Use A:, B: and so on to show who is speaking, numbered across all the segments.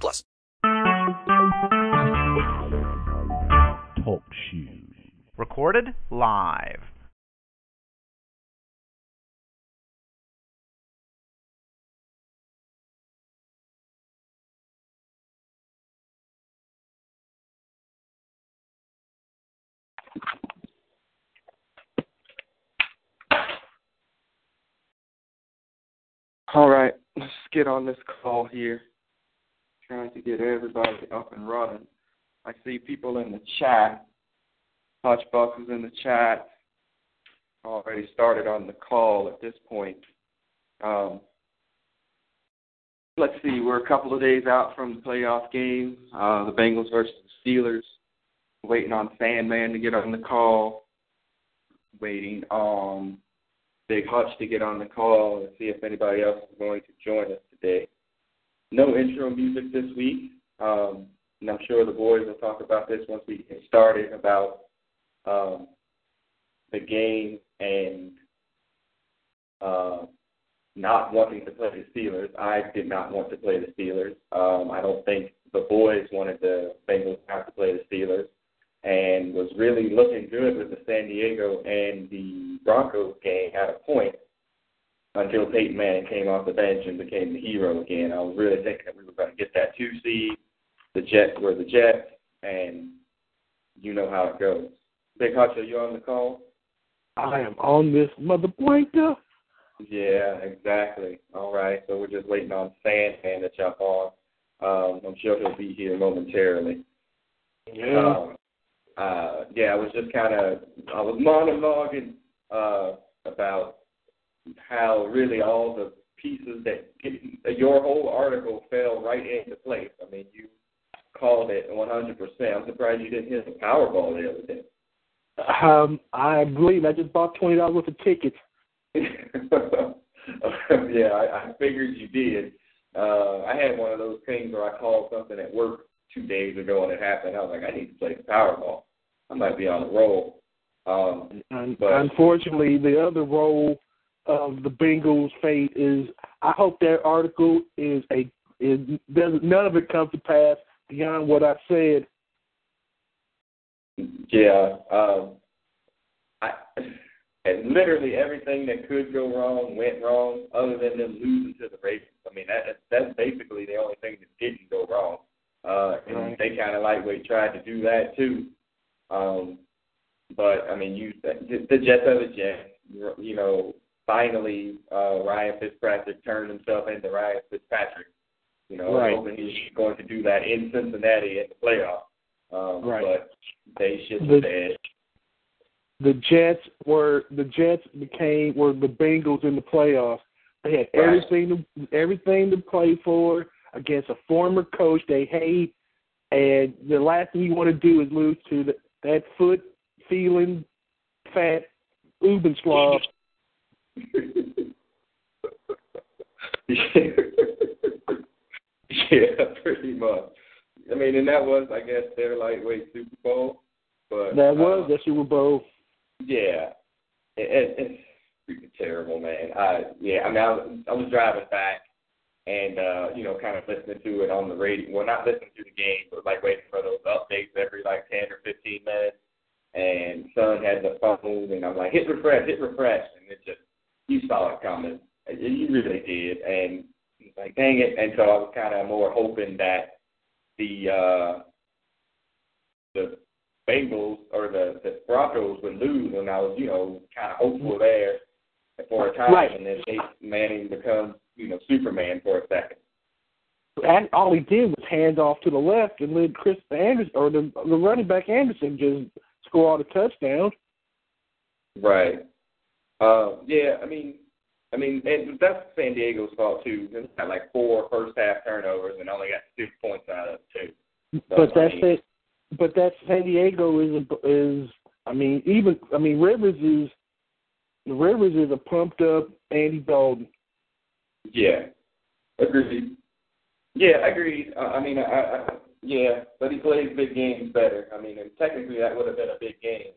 A: plus.
B: Talk shoes. Recorded live.
C: All right, let's get on this call here. Trying to get everybody up and running. I see people in the chat. Hotchbox is in the chat. Already started on the call at this point. Um, let's see, we're a couple of days out from the playoff game. Uh, the Bengals versus the Steelers. Waiting on Sandman to get on the call. Waiting on Big Hutch to get on the call and see if anybody else is going to join us today. No intro music this week, um, and I'm sure the boys will talk about this once we get started about um, the game and uh, not wanting to play the Steelers. I did not want to play the Steelers. Um, I don't think the boys wanted the Bengals have to play the Steelers and was really looking good with the San Diego and the Broncos game at a point until Peyton Manning came off the bench and became the hero again. I was really thinking that we were going to get that two seed. The Jets were the Jets, and you know how it goes. Big Hutch, are you on the call?
D: I am on this mother blanker.
C: Yeah, exactly. All right, so we're just waiting on Sandman to jump on. Um, I'm sure he'll be here momentarily.
D: Yeah.
C: Um, uh, yeah, I was just kind of I was monologuing uh, about how really all the pieces that your whole article fell right into place. I mean, you called it 100%. I'm surprised you didn't hit the Powerball the other day.
D: Um, I believe I just bought twenty dollars worth of tickets.
C: yeah, I, I figured you did. Uh, I had one of those things where I called something at work two days ago and it happened. I was like, I need to play the Powerball. I might be on a roll. Um, but
D: unfortunately, the other role of the Bengals' fate is I hope that article is a is does none of it comes to pass beyond what I said.
C: yeah, um, I and literally everything that could go wrong went wrong, other than them losing to the Ravens. I mean, that that's basically the only thing that didn't go wrong. Uh, and
D: Right.
C: they kind of lightweight tried to do that too. Um, but I mean, you the, the Jets are the Jets. You know, finally uh, Ryan Fitzpatrick turned himself into Ryan Fitzpatrick. You know,
D: Right.
C: hoping he's going to do that in Cincinnati in the playoffs. Um,
D: Right.
C: But they should
D: The-
C: said,
D: The Jets were the Jets became were the Bengals in the playoffs. They had
C: Right.
D: everything to everything to play for against a former coach they hate, and the last thing you want to do is lose to the, that foot feeling fat Ubenslav.
C: yeah, pretty much. I mean, and that was, I guess, their lightweight Super Bowl. But
D: That was
C: uh,
D: the Super Bowl.
C: Yeah, it, it, it's freaking terrible, man. I yeah, I mean, I was, I was driving back and uh, you know, kind of listening to it on the radio. Well, not listening to the game, but like waiting for those updates every like ten or fifteen minutes. And son had the phone, and I'm like, hit refresh, hit refresh, and it just you saw it coming. You really did, and like, dang it. And so I was kind of more hoping that the uh, the Bengals or the, the Broncos would lose, and I was, you know, kind of hopeful there for a time,
D: Right.
C: and then Peyton Manning becomes, you know, Superman for a second.
D: And all he did was hand off to the left and let Chris Anderson or the the running back Anderson just score all the touchdowns.
C: Right. Uh, yeah, I mean, I mean, and that's San Diego's fault too. They had like four first half turnovers and only got six points out of two.
D: But that's
C: I mean,
D: it. But that San Diego is is I mean even I mean Rivers is Rivers is a pumped up Andy Dalton.
C: Yeah, agreed. Yeah, agreed. Uh, I mean, I, I, yeah, but he plays big games better. I mean, and technically that would have been a big game.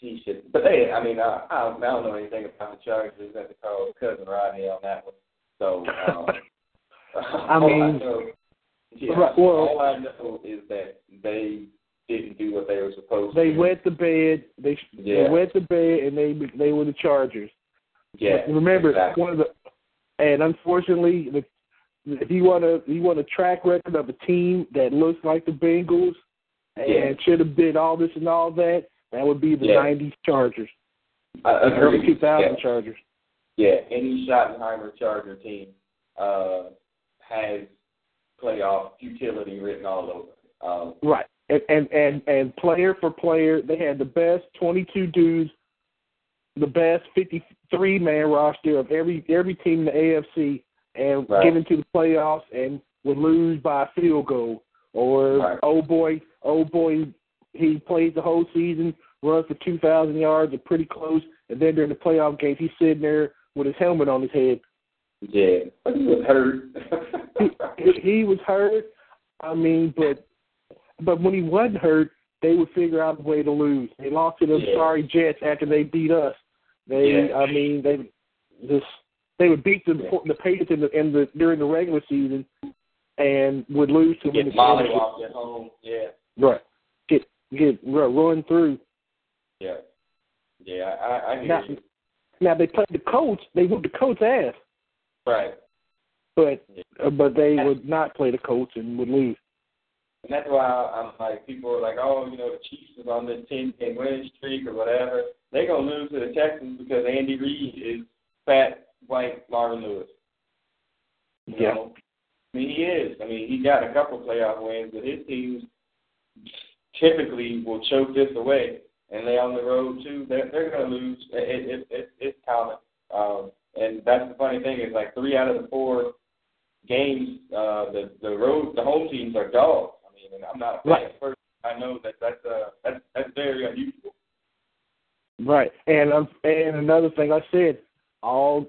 C: And he, he should. But hey, I mean, I, I, don't, I don't know anything about the Chargers. I have to call cousin Rodney on that one. So, um,
D: I
C: all
D: mean-
C: know, yeah,
D: Right, well-
C: all I know is that they didn't do what they were supposed to.
D: They went
C: to.
D: wet the bed. They
C: Yeah.
D: they wet the bed, and they they were the Chargers.
C: Yeah,
D: Remember
C: exactly.
D: one of the, and unfortunately, the, if you want to you want a track record of a team that looks like the Bengals and
C: Yeah.
D: should have been all this and all that, that would be the
C: Yeah.
D: '90s Chargers,
C: I
D: the early 2000
C: Yeah.
D: Chargers.
C: Yeah, any Schottenheimer Charger team uh, has playoff futility written all over. Um,
D: Right. And, and and and player for player, they had the best 22 dudes, the best 53 man roster of every every team in the AFC, and
C: Right.
D: get into the playoffs and would lose by a field goal. Or
C: Right.
D: oh boy, oh boy, he plays the whole season, runs for 2,000 yards, or pretty close, and then during the playoff games, he's sitting there with his helmet on his head.
C: yeah, he was hurt.
D: he, he was hurt. I mean, but but when he wasn't hurt, they would figure out a way to lose. They lost to the
C: Yeah.
D: sorry Jets after they beat us. They,
C: Yeah.
D: I mean, they just they would beat the the Patriots in the, in the during the regular season and would lose to them in the championship.
C: at home. Yeah,
D: Right. Get run through.
C: yeah, yeah. I, I hear
D: Now,
C: you.
D: now they played the Colts. They whooped the Colts ass,
C: Right,
D: but
C: Yeah.
D: uh, but they would not play the Colts and would lose.
C: and that's why I'm like, people are like, oh, you know, the Chiefs is on this ten game winning streak or whatever. They're gonna lose to the Texans because Andy Reid is fat white Marvin Lewis. You
D: Yeah.
C: know? I mean, he is. I mean, he got a couple playoff wins, but his teams typically will choke this away, and they on the road too. They're they're going to lose. It, it, it, it's common. Um, and that's the funny thing is like three out of the four games, uh, the the road the home teams are dogs. I mean, and I'm not a
D: Right.
C: person. I know that that's uh that's that's very unusual.
D: Right, and um, and another thing I said, all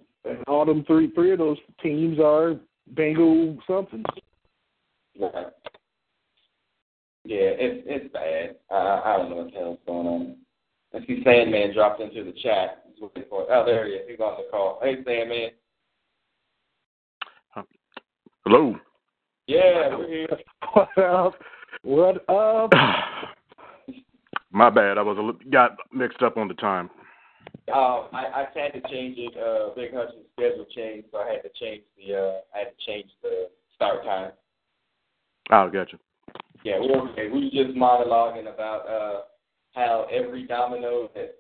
D: all them three three of those teams are Bengal something.
C: Right. Yeah, it's it's bad. I I don't know what the hell's going on. I see Sandman dropped into the chat. He's looking for Oh, there he is. He's on the call. Hey, Sandman.
E: Hello.
C: Yeah, we're here.
D: What up? What up?
E: My bad. I was a li- got mixed up on the time.
C: Um, I I had to change it. Uh, Big Hutch's schedule changed, so I had to change the uh, I had to change the start time.
E: Oh, gotcha.
C: Yeah, we're okay. We were just monologuing about uh, how every domino that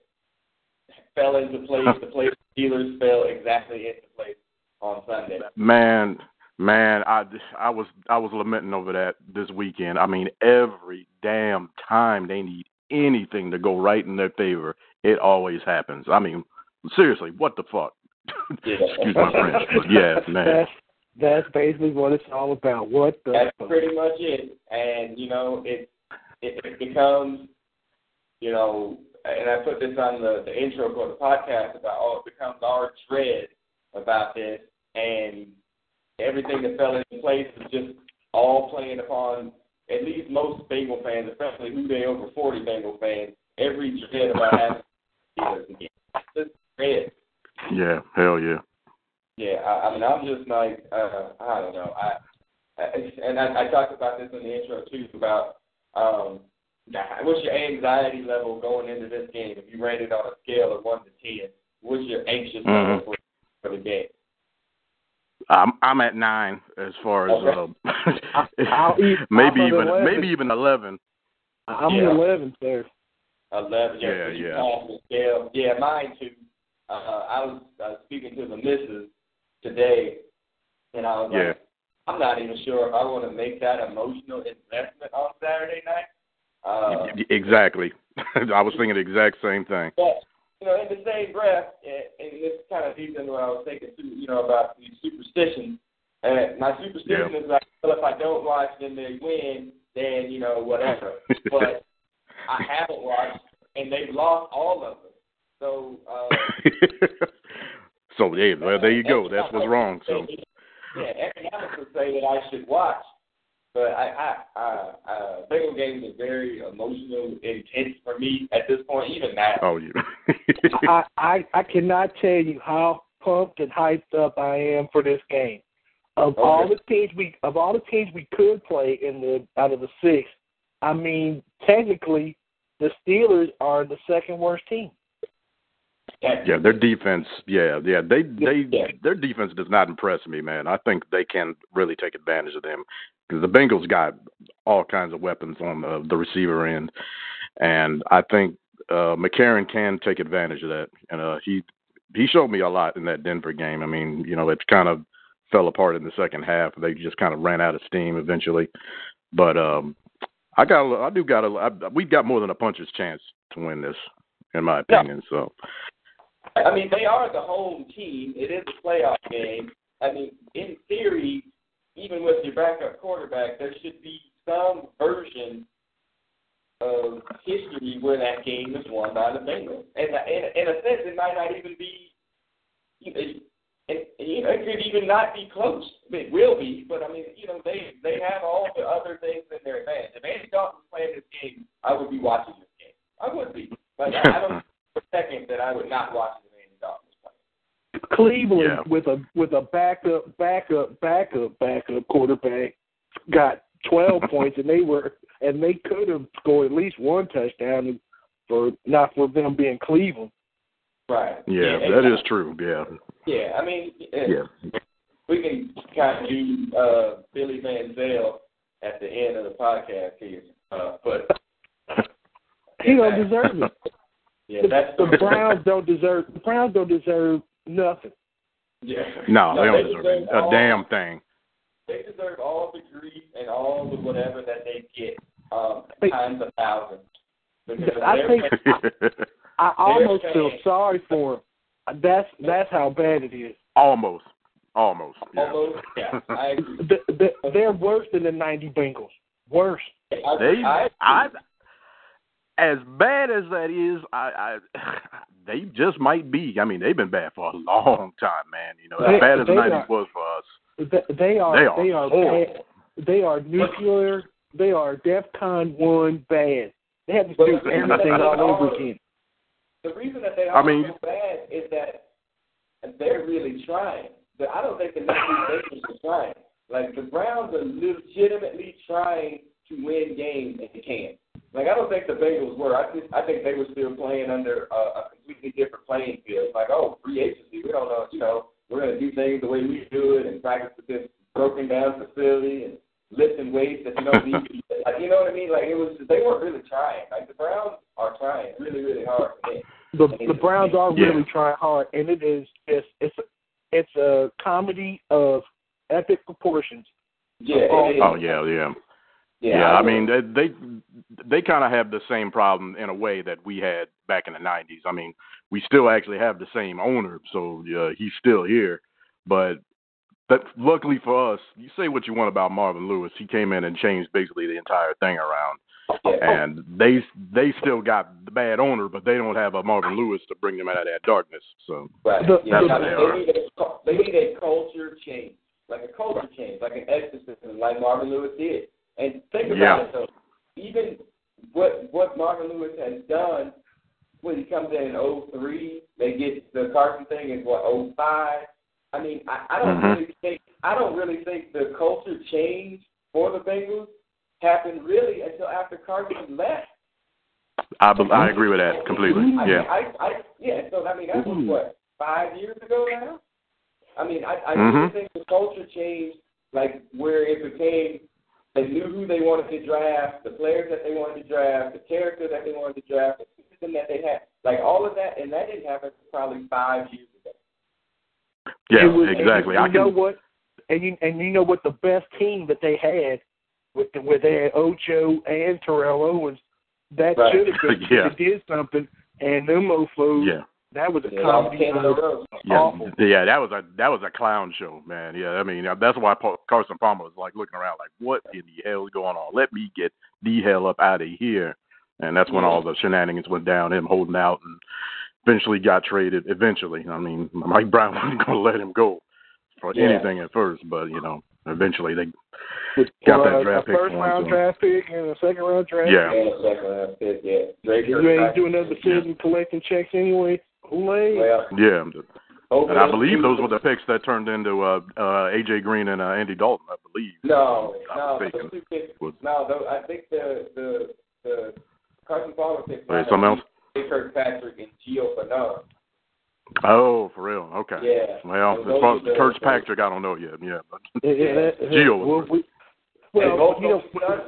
C: fell into place, the place Steelers fell exactly into place on Sunday.
E: Man, man, I I was I was lamenting over that this weekend. I mean, every damn time they need anything to go right in their favor, it always happens. I mean, seriously, what the fuck?
C: Yeah.
E: Excuse my French, but yeah, man.
D: That's that's basically what it's all about. What the
C: That's
D: fuck?
C: pretty much it. And you know, it it, it becomes, you know, and I put this on the the intro for the podcast about oh, it becomes our dread about this, and everything that fell into place is just all playing upon at least most Bengal fans, especially Who Dey over forty Bengal fans, every dread about having Steelers again. Just dread.
E: Yeah, hell yeah.
C: Yeah, I, I mean, I'm just like, uh, I don't know. I, I and I, I talked about this in the intro too about um, what's your anxiety level going into this game? If you rate it on a scale of one to ten, what's your anxious level
E: Mhm.
C: for, for the game?
E: I'm I'm at nine as far as
C: Okay.
E: uh,
D: eat-
E: maybe
D: I'll
E: even
D: 11.
E: maybe even eleven.
D: I'm
C: Yeah.
D: eleven, sir.
C: Eleven.
E: Yeah,
C: you
E: yeah.
C: pass the scale. Yeah, mine too. Uh, I was uh, speaking to the missus today, and I was
E: Yeah.
C: like, I'm not even sure if I want to make that emotional investment on Saturday night. Uh,
E: exactly. I was thinking the exact same thing.
C: But you know, in the same breath, and, and this kind of leads into what I was thinking too. You know, about these superstitions. And my superstition is like, well, if I don't watch, then they win, then you know whatever. but I haven't watched, and they've lost all of them. So. Uh,
E: so yeah, well there you go. That's what's wrong. So.
C: Yeah, economics would say that I should watch, but I, I, I, uh, Bengal games are very emotional, intense for me at this point, even now.
E: Oh yeah.
D: I, I I cannot tell you how pumped and hyped up I am for this game. Of
C: Okay.
D: all the teams we of all the teams we could play in the out of the six, I mean technically the Steelers are the second worst team.
E: Yeah, their defense. Yeah, yeah. They they
C: Yeah.
E: their defense does not impress me, man. I think they can really take advantage of them because the Bengals got all kinds of weapons on the, the receiver end, and I think uh McCarron can take advantage of that. And uh he he showed me a lot in that Denver game. I mean, you know, it kind of fell apart in the second half. They just kind of ran out of steam eventually, but um I got a, I do got a I, we've got more than a puncher's chance to win this, in my
D: Yeah.
E: opinion. So.
C: I mean, they are the home team. It is a playoff game. I mean, in theory, even with your backup quarterback, there should be some version of history where that game is won by the Bengals. And in, in a sense, it might not even be. It, you know, it could even not be close. It will be, but I mean, you know, they they have all the other things in their advantage. If Andy Dalton was playing this game, I would be watching this game. I would be, but I, I don't for a second that I would not watch it if Andy Dalton was playing.
D: Cleveland
E: Yeah.
D: with a with a backup backup backup backup quarterback got twelve points and they were and they could have scored at least one touchdown for not for them being Cleveland.
C: Right.
E: Yeah,
C: and-
E: that is true. Yeah,
C: Yeah, I mean,
E: yeah,
C: we can kind of do uh, Billy Van Zell at the end of the podcast here, uh, but
D: He don't deserve it.
C: yeah,
D: The, the Browns don't deserve the Browns don't deserve nothing.
C: Yeah.
E: no, they don't deserve
C: deserve
E: a damn thing.
C: They deserve all the grief and all the whatever that they get, um,
D: Hey.
C: times a thousand. Because
D: I
C: they're-
D: think I almost feel sorry for them. That's that's how bad it is.
E: almost, almost. Yeah.
C: almost, yeah, I agree.
D: The, the, they're worse than the '90 Bengals. Worse.
C: I,
E: They,
C: I,
E: I, as bad as that is, I, I, they just might be. I mean, they've been bad for a long time, man. You know,
D: They-
E: as bad as the '90s
D: are-
E: was for us.
D: They, they are
E: They are
D: they are
E: horrible.
D: bad. They are nuclear. They are DEFCON one bad. They have to do everything all over again.
C: the reason that they
E: I
C: are
E: mean-
C: so bad is that they're really trying. But I don't think the Memphis are trying. Like the Browns are legitimately trying to win games and they can't. Like I don't think the Bengals were. I just I think they were still playing under a, a completely different playing field. Like oh, free agency. We don't know. You know, we're gonna do things the way we do it and practice with this broken down facility and lifting weights that you don't need. like, you know what I mean? Like it was. They weren't really trying. Like the Browns are trying really really hard for.
D: The the Browns are
E: Yeah.
D: really trying hard, and it is it's it's a, it's a comedy of epic proportions.
C: Yeah. it is.
E: Oh yeah, yeah.
C: Yeah,
E: Yeah, I
C: agree.
E: mean they they, they kind of have the same problem in a way that we had back in the '90s. I mean, we still actually have the same owner, so uh, he's still here. But but luckily for us, you say what you want about Marvin Lewis, he came in and changed basically the entire thing around. And they they still got the bad owner, but they don't have a Marvin Lewis to bring them out of that darkness. So
C: Right.
D: The-
C: yeah,
E: the-
C: I mean, they, need a, they need a culture change, like a culture change, like an exorcism, like Marvin Lewis did. And think about
E: Yeah.
C: it though, even what what Marvin Lewis has done when he comes in in '03, they get the Carson thing in what '05. I mean, I, I don't
E: Mhm.
C: really think I don't really think the culture change for the Bengals happened really until after Carson left.
E: I be- I agree with that completely.
C: I mean,
E: Yeah.
C: I, I, yeah. So I mean, that was what five years ago now. I mean, I, I
E: Mhm.
C: really think the culture changed, like where it became they knew who they wanted to draft, the players that they wanted to draft, the character that they wanted to draft, the system that they had, like all of that, and that didn't happen for probably five years ago.
E: Yeah,
D: It was- and
E: exactly.
D: You,
E: I
D: you know
E: can.
D: what? And you and you know what? The best team that they had with the, with their Ocho and Terrell Owens, that
C: Right.
D: should have been
E: Yeah.
D: did something. And them mofos
E: Yeah.
D: That was a
C: Yeah,
D: comedy.
C: ten in a row.
E: Yeah, yeah, that was a that was a clown show, man. Yeah, I mean that's why Pa- Carson Palmer was like looking around, like, what in the hell is going on? Let me get the hell up out of here. And that's when
C: Yeah.
E: all the shenanigans went down. Him holding out and eventually got traded. Eventually, I mean, Mike Brown wasn't going to let him go for
C: Yeah.
E: anything at first, but you know, eventually they
D: With,
E: Got that
D: uh,
E: draft
D: a
E: pick
D: first round
E: so-
D: draft pick and a second round draft.
E: Yeah.
C: And a second round pick, yeah. Drake
D: You ain't doing nothing but sitting and collecting checks anyway. Olay.
C: Well,
E: yeah.
C: hopefully
E: And I believe those were the picks that turned into uh, uh, AJ Green and uh, Andy Dalton. I believe.
C: No,
E: I'm
C: no, those two picks.
E: Was-
C: No, those, I think the the the Carson Palmer pick.
E: Wait, something else?
C: Kirkpatrick and Gio Bernard.
E: Oh, for real? Okay.
C: Yeah.
E: Well,
C: Those
E: as far as
C: the-
E: Kirkpatrick, I don't know yet. Yeah, but
D: Yeah, yeah, that,
E: Gio was
D: well, we, well, you know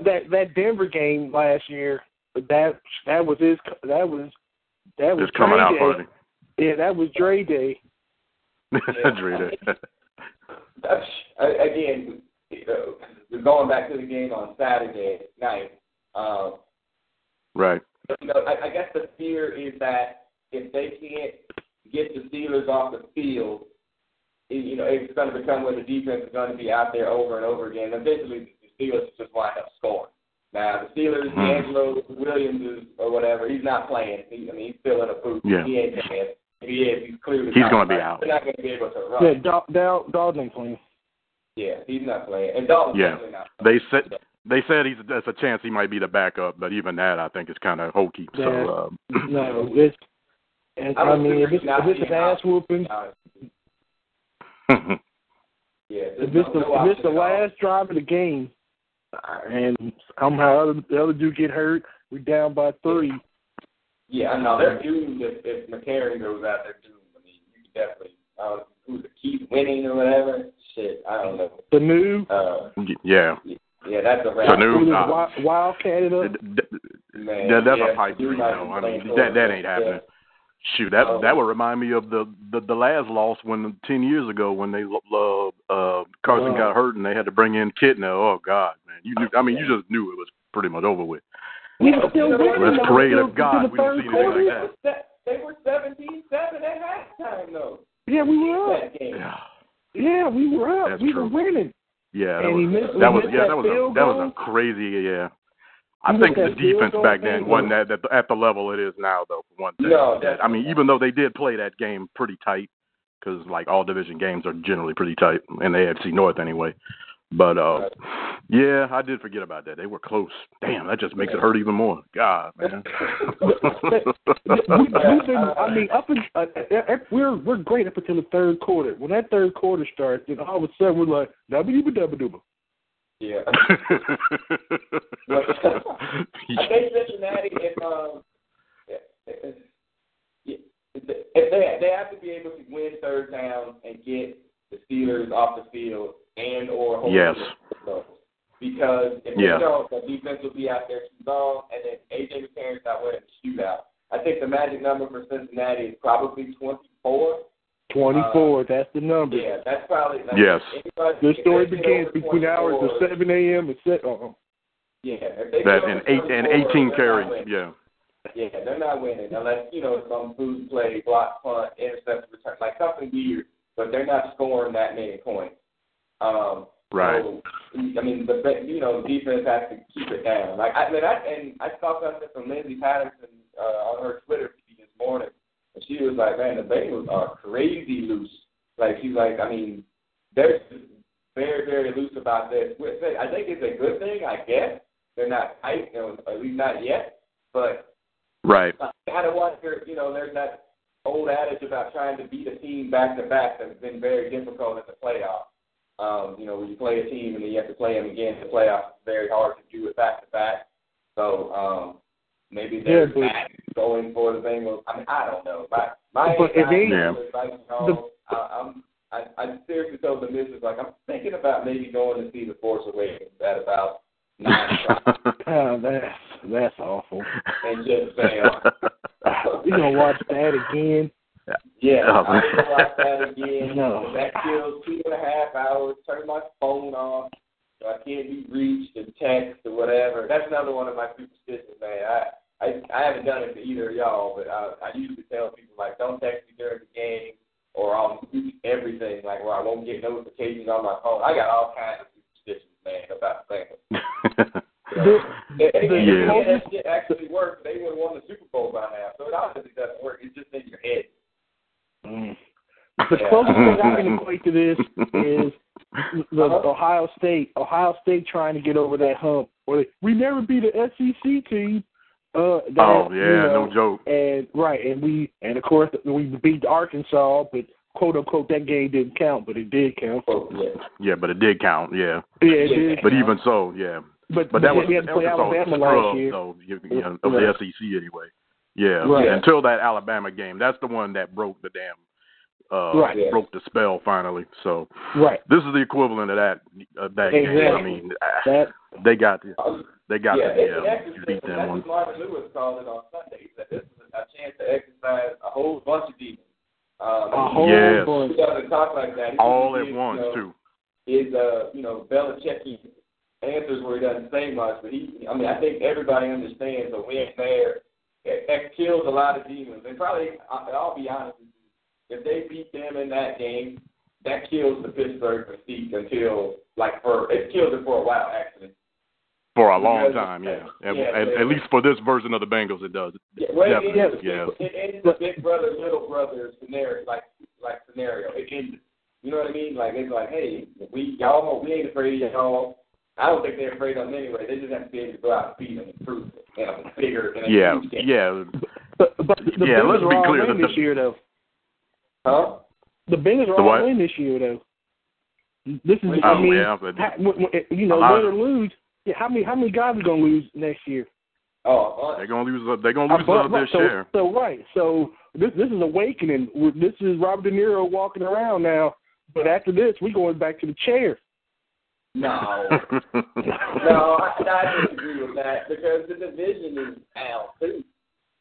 D: that that Denver game last year. That that was his. That was that was
E: it's coming
D: Dre
E: out
D: Day.
E: party.
D: Yeah, that was Dre Day.
E: Drew that.
C: That's, again, you know, going back to the game on Saturday night. Um,
E: right.
C: you know, I, I guess the fear is that if they can't get the Steelers off the field, it, you know, it's going to become where the defense is going to be out there over and over again. Eventually, the Steelers just wind up scoring. Now, the Steelers,
E: Hmm.
C: DeAngelo Williams is, or whatever, he's not playing. He, I mean, he's still in a booth.
E: Yeah.
C: He ain't playing. If he's clearly
E: He's gonna be out.
C: They're not going to be able to run.
D: Yeah, Dal- Dal- Dalton playing.
C: Yeah, he's not playing. And Dalton's
E: Yeah.
C: definitely not
E: They said they said he's there's a chance he might be the backup, but even that I think is kind of hokey. So um,
D: No, it's and
C: I
D: I, mean if it's,
C: he's not
D: if it's an
C: out.
D: ass whooping,
C: yeah,
D: if it's the if it's the last drive of the game, uh, and somehow other, the other dude get hurt, we're down by three.
C: Yeah, no, they're doomed if, if McCarron goes out. They're doomed. I mean, you can definitely. Uh, who's it? Keep winning or whatever. Shit, I don't know.
D: The new
C: Uh,
E: yeah.
C: yeah, that's a wrap.
E: Sanu,
D: who was
E: nah.
D: Wildcat it up.
E: D- d-
C: Man,
E: that- that's
C: yeah,
E: a pipe
C: Sanu
E: dream, though. I mean, that that
C: for-
E: ain't
C: yeah.
E: happening. Shoot, that
C: Oh.
E: that would remind me of the the, the last loss when ten years ago when they uh, uh Carson
D: Oh.
E: got hurt and they had to bring in Kitna. Oh God, man, you knew. I mean, you just knew it was pretty much over with.
D: We were still winning.
E: Let's
D: though,
E: pray to God we don't see anything like that.
C: They were 17-7 at halftime, though.
D: Yeah, we were up.
E: Yeah,
D: Yeah, we were up.
E: That's
D: we
E: true.
D: were winning.
E: yeah, that
D: And he
E: was
D: missed-
E: that
D: he
E: was yeah,
D: that
E: that was a that was a crazy yeah. I think the defense back then wasn't at, at, the, at the level it is now, though. For one thing,
C: No,
E: I mean, even though they did play that game pretty tight, because like all division games are generally pretty tight in the AFC North anyway. But uh, yeah, I did forget about that. They were close. Damn, that just makes it hurt even more. God, man.
D: we, we've been, I mean, up in, uh, we're we're great up until the third quarter. When that third quarter starts, then all of a sudden we're like, double double double double.
C: Yeah. I think Cincinnati, if um, if, if they they have to be able to win third down and get the Steelers off the field and or hold
E: Yes.
C: the Because if
E: Yeah.
C: they don't, the defense will be out there too long, and then AJ McCarron's not winning the shootout. I think the magic number for Cincinnati is probably 24.
D: Twenty four, that's the number.
C: Yeah, that's probably. Like,
E: Yes.
C: anybody-
D: The story begins between hours of seven a.m. and set. Uh,
C: Yeah, if they
E: that and eight and eighteen
C: they're
E: carries. Yeah.
C: Yeah, they're not winning unless you know some food play, block punt, interception return, like something weird. But they're not scoring that many points. Um,
E: Right.
C: So, I mean, the you know defense has to keep it down. Like I mean, I and I saw something from Lindsey Patterson uh, on her Twitter feed this morning, and she was like, "Man, the Bengals are crazy loose." Like she's like, I mean, they're very very loose about this. I think it's a good thing, I guess. They're not tight, you know, at least not yet. But
E: Right.
C: I kind of wonder, you know, there's that old adage about trying to beat a team back to back that's been very difficult in the playoffs. Um, you know, when you play a team and then you have to play them again in the playoffs, it's very hard to do it back to back. So um, maybe they're
D: Yeah, but-
C: going for the Bengals. I mean, I don't know. My my
D: But if they-
E: Yeah.
C: like, no, I, I'm I, I seriously told the missus like I'm thinking about maybe going to see the Force Awakens at about nine o'clock
D: oh, that's that's awful.
C: and just say, uh,
D: You gonna watch that again?
C: Yeah,
E: Oh,
C: I'm gonna that again.
D: No.
C: That kills two and a half hours. Turn my phone off. So I can't be reached or text or whatever. That's another one of my superstitions, man. I I I haven't done it to either of y'all, but I, I usually tell people like, don't text me during the game, or I'll mute everything, like where I won't get notifications on my phone. I got all kinds of superstitions, man, about the Bengals.
D: The,
C: And, and, and
E: Yeah.
C: that shit actually works. They would have won the Super Bowl by now, so it obviously doesn't work. It's just in your head.
D: Mm. the closest thing I can equate to this is the Ohio State. Ohio State trying to get over that hump. Or they, we never beat an SEC team. Uh, that,
E: oh
D: you
E: yeah,
D: know,
E: no joke.
D: And right, and we and of course we beat Arkansas, but quote unquote that game didn't count, but it did count.
C: Oh, yeah.
E: Yeah, but it did count. Yeah,
D: Yeah, it did.
E: but
D: count.
E: even so, yeah.
D: but
E: But that was
D: we had to play
E: Arkansas
D: Alabama
E: scrub,
D: last year.
E: though, you, you know, of the SEC anyway. Yeah,
D: Right.
E: until that Alabama game, that's the one that broke the damn, uh,
D: Right.
C: Yeah.
E: broke the spell finally. So
D: Right.
E: this is the equivalent of that of that game. I mean, ah,
D: That
E: they got the,
C: Um,
E: they got
C: yeah,
E: the
C: it's an
E: yeah,
C: exorcise.
E: beat
C: That's
E: that one.
C: Marvin Lewis called it on Sunday. He said this is a chance to exorcise a whole bunch of demons. Um,
D: a whole
E: Yes.
D: bunch.
C: he doesn't talk like that. He
E: All
C: just
E: at
C: gives,
E: once
C: you know,
E: too.
C: His uh, you know, Belichickian answers where he doesn't say much, but he, I mean, I think everybody understands that we ain't there. It, it kills a lot of demons, and probably, I'll be honest with you, if they beat them in that game, that kills the Pittsburgh mystique until like for it kills it for a while actually.
E: For a long
C: Because-
E: time, yeah. At,
C: Yeah,
E: at,
C: yeah.
E: at least for this version of the Bengals, it does.
C: Yeah, well, it
E: Definitely,
C: ended,
E: yeah.
C: it ended the big brother, little brother scenario, like like scenario. It ended. You know what I mean? Like it's like, hey, we y'all, we ain't afraid of y'all. I don't think they're afraid of them anyway. They just have to be able to go out and beat them and prove it. And I'm bigger. And
E: Yeah,
C: game.
E: yeah.
D: But but the
E: Yeah,
D: Bengals
E: let's
D: are
E: be
D: all
E: clear,
D: in
E: the-
D: this year though.
C: Huh?
D: The Bengals are
E: The
D: all in this year though. This is
E: Oh,
D: I mean,
E: yeah, but-
D: ha- w- w- you know, win or lose. Yeah, how many how many guys are gonna lose next year?
C: Oh,
E: They're gonna lose. They're gonna lose
D: but-
E: their
D: so,
E: share.
D: So right, so this this is awakening. This is Robert De Niro walking around now. But after this, we're going back to the chair.
C: No. no, I, I disagree with that because the division is down too.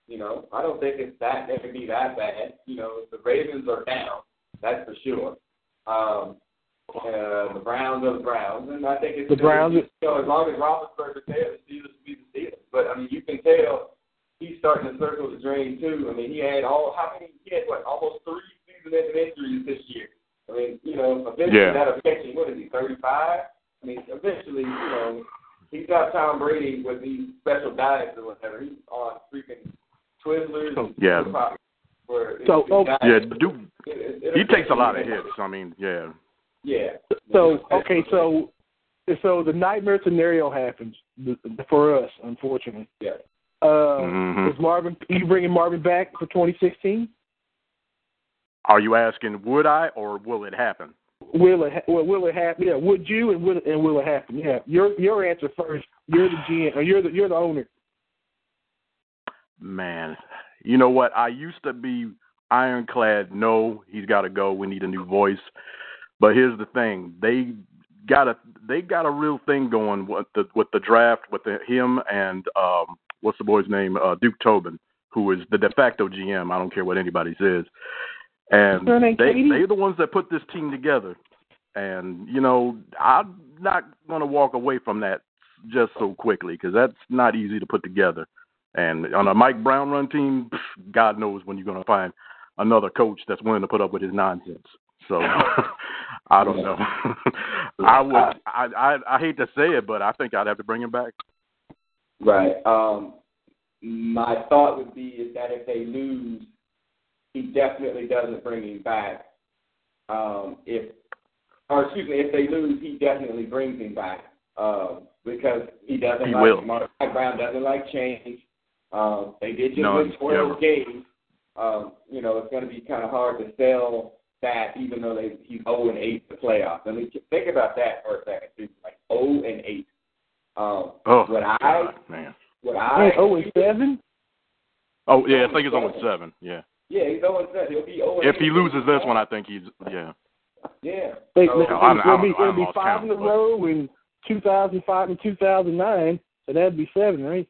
C: You know, I don't think it's that going to be that bad. You know, the Ravens are down, that's for sure. Um, uh, the Browns are the Browns, and I think it's
D: The Browns
C: You know, as long as Roethlisberger's there, the Steelers will be the Steelers. But I mean, you can tell he's starting to circle the drain too. I mean, he had all how many? He had what almost three season-ending injuries this year. I mean, you know, eventually
E: Yeah.
C: that'll catch him. What is he? Thirty-five. I mean, eventually, you know, he's not Tom Brady with these special diets or whatever. He's on freaking Twizzlers. and
E: Yeah.
D: So,
C: it's-
D: oh,
C: it's-
E: yeah, dude,
C: it- it-
E: he takes a lot of hits. I mean, yeah.
C: Yeah.
D: So okay, so so the nightmare scenario happens for us, unfortunately.
C: Yeah.
D: Uh,
E: Mhm.
D: Is Marvin? You bringing Marvin back for 2016?
E: Are you asking would I or will it happen?
D: Will it? Ha- well, will it happen? Yeah. Would you and will and will it happen? Yeah. Your your answer first. You're the GM. Or you're the you're the owner.
E: Man, you know what? I used to be ironclad. No, he's got to go. We need a new voice. But here's the thing: they got a they got a real thing going with the with the draft with the, him and um what's the boy's name? Uh, Duke Tobin, who is the de facto GM. I don't care what anybody says. And they they're the ones that put this team together. And you know, I'm not going to walk away from that just so quickly because that's not easy to put together. And on a Mike Brown run team, pff, God knows when you're going to find another coach that's willing to put up with his nonsense. So I don't know. I would. I, I I hate to say it, but I think I'd have to bring him back.
C: Right. Um, my thought would be is that if they lose, he definitely doesn't bring him back. Um, if, or excuse me, if they lose, he definitely brings him back um, because he doesn't
E: He
C: like
E: will.
C: Mike Brown doesn't like change. Um, they did just
E: No,
C: win 12
E: never.
C: games. Um, you know, it's going to be kind of hard to sell that, even though they he's 0 and 8 in the playoffs. I mean, think about that for a second. Too. Like 0 and 8. Um,
E: Oh,
C: what I
E: God, man.
C: what I
D: Oh, and seven.
E: Oh yeah, I think it's on seven. Yeah.
C: Yeah, he's 0 7. He'll be 0 and
E: If he loses this one, I think he's yeah.
C: Yeah.
D: They,
C: So-
D: it'll,
E: I don't-
D: be, it'll be
E: lost
D: five
E: count,
D: in a
E: but-
D: row in 2005 and 2009. So that'd be seven, right?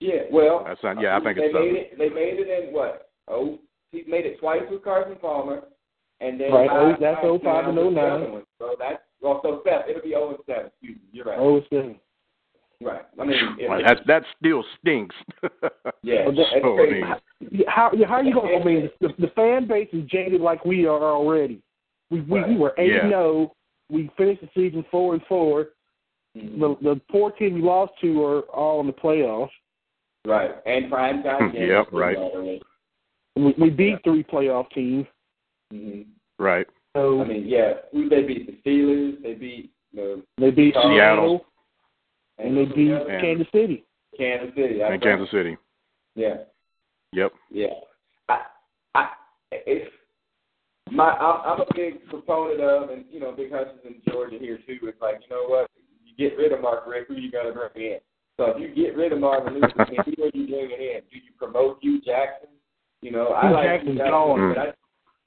C: Yeah, well,
E: That's not, yeah, I think
C: they
E: it's
C: made
E: seven.
C: it. They made it in what? Oh, he's made it twice with Carson Palmer, and then
D: Right, oh,
C: five
D: that's
C: times
D: 05 and
C: oh with
D: 09.
C: So that's well, so seven. It'll be 0 and 7. Excuse me. You're right.
D: Oh, seven.
C: Right. I mean, if
E: Well, that that still stinks.
C: yeah.
D: Well,
E: So, I
C: crazy.
E: mean,
D: Yeah, How are you going? to I mean, the, the fan base is jaded like we are already. We we, we were eight
E: Yeah.
D: and zero. We finished the season four and four.
C: Mhm.
D: The the four teams we lost to are all in the playoffs.
C: Right. And prime time games.
E: Yep, right.
D: We, we beat three playoff teams.
C: hmm
E: right.
D: So
C: I mean, yeah. Who they beat? The Steelers. They beat the
D: they beat
E: Seattle.
D: Seattle and they beat
E: Yeah.
D: Kansas City.
C: Kansas City. that's
E: And Kansas City.
C: Yeah.
E: Yep.
C: Yeah. I, I, it's my. I'm, I'm a big proponent of, and you know, big hustlers in Georgia here too. It's like, you know what? You get rid of Mark Richt, who you got to bring in? So if you get rid of Marvin Lewis, who are you bringing in? Do you promote Hue Jackson? You know, I
D: Hue
C: like
D: Jackson's
C: Hue Jackson,
D: gone.
C: but I,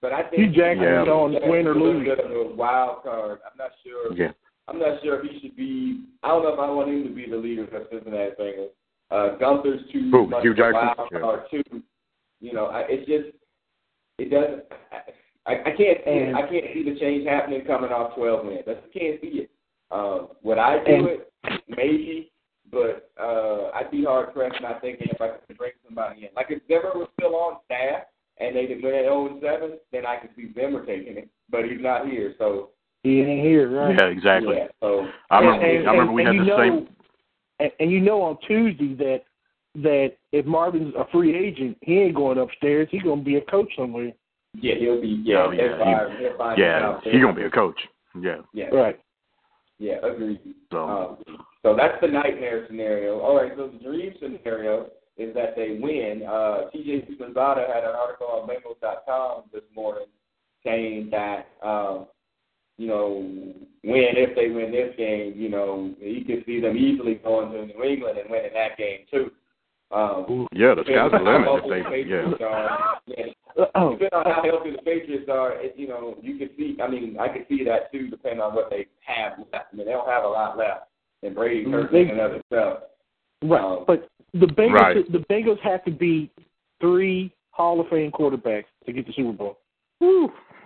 C: but I think
D: Hue Jackson's
E: Yeah.
D: gone,
C: Jackson's
D: win or lose.
C: a wild card. I'm not sure.
E: Yeah.
C: I'm not sure if he should be. I don't know if I want him to be the leader of the Cincinnati Bengals. Uh, Gunther's too
E: Who,
C: much
E: Hue
C: of
E: Jackson?
C: wild
E: Yeah.
C: card too. You know, I, it's just it doesn't. I, I can't see it.
D: And-
C: I can't see the change happening coming off 12 wins. I just can't see it. Um, would I do
D: And-
C: it? Maybe, but uh, I'd be hard pressed not thinking if I could bring somebody in. Like if Zimmer was still on staff and they went at 0 7, then I could see Zimmer taking it. But he's not here, so
D: He ain't here, right?
E: Yeah, exactly.
C: yeah. So
E: I remember.
D: and-
E: I remember we had
D: you
E: the
D: know,
E: same.
D: And, and you know on Tuesday that that if Marvin's a free agent, he ain't going upstairs. He's gonna be a coach somewhere.
C: yeah, he'll be yeah.
E: Oh, yeah,
C: he'll find- he'll find
E: Yeah,
C: out there.
E: he's gonna be a coach. Yeah.
C: Yeah,
D: Right.
C: yeah, agreed.
E: So.
C: Um, so that's the nightmare scenario. All right, so the dream scenario is that they win. Uh, TJ Sumanzada had an article on Bengals.com this morning saying that, um, you know, win if they win this game, you know, he could see them easily going to New England and winning that game too. Um,
E: Yeah, the sky's the
C: depending
E: limit if they.
C: the
E: Yeah.
C: Patriots are. Yeah, depending on how healthy the Patriots are, it, you know, you can see. I mean, I can see that too, depending on what they have left. I mean, they don't have a lot left, and Brady hurt
D: They-
C: in and of itself.
D: right.
C: Um,
D: But the Bengals,
E: Right.
D: the Bengals have to beat three Hall of Fame quarterbacks to get the Super Bowl.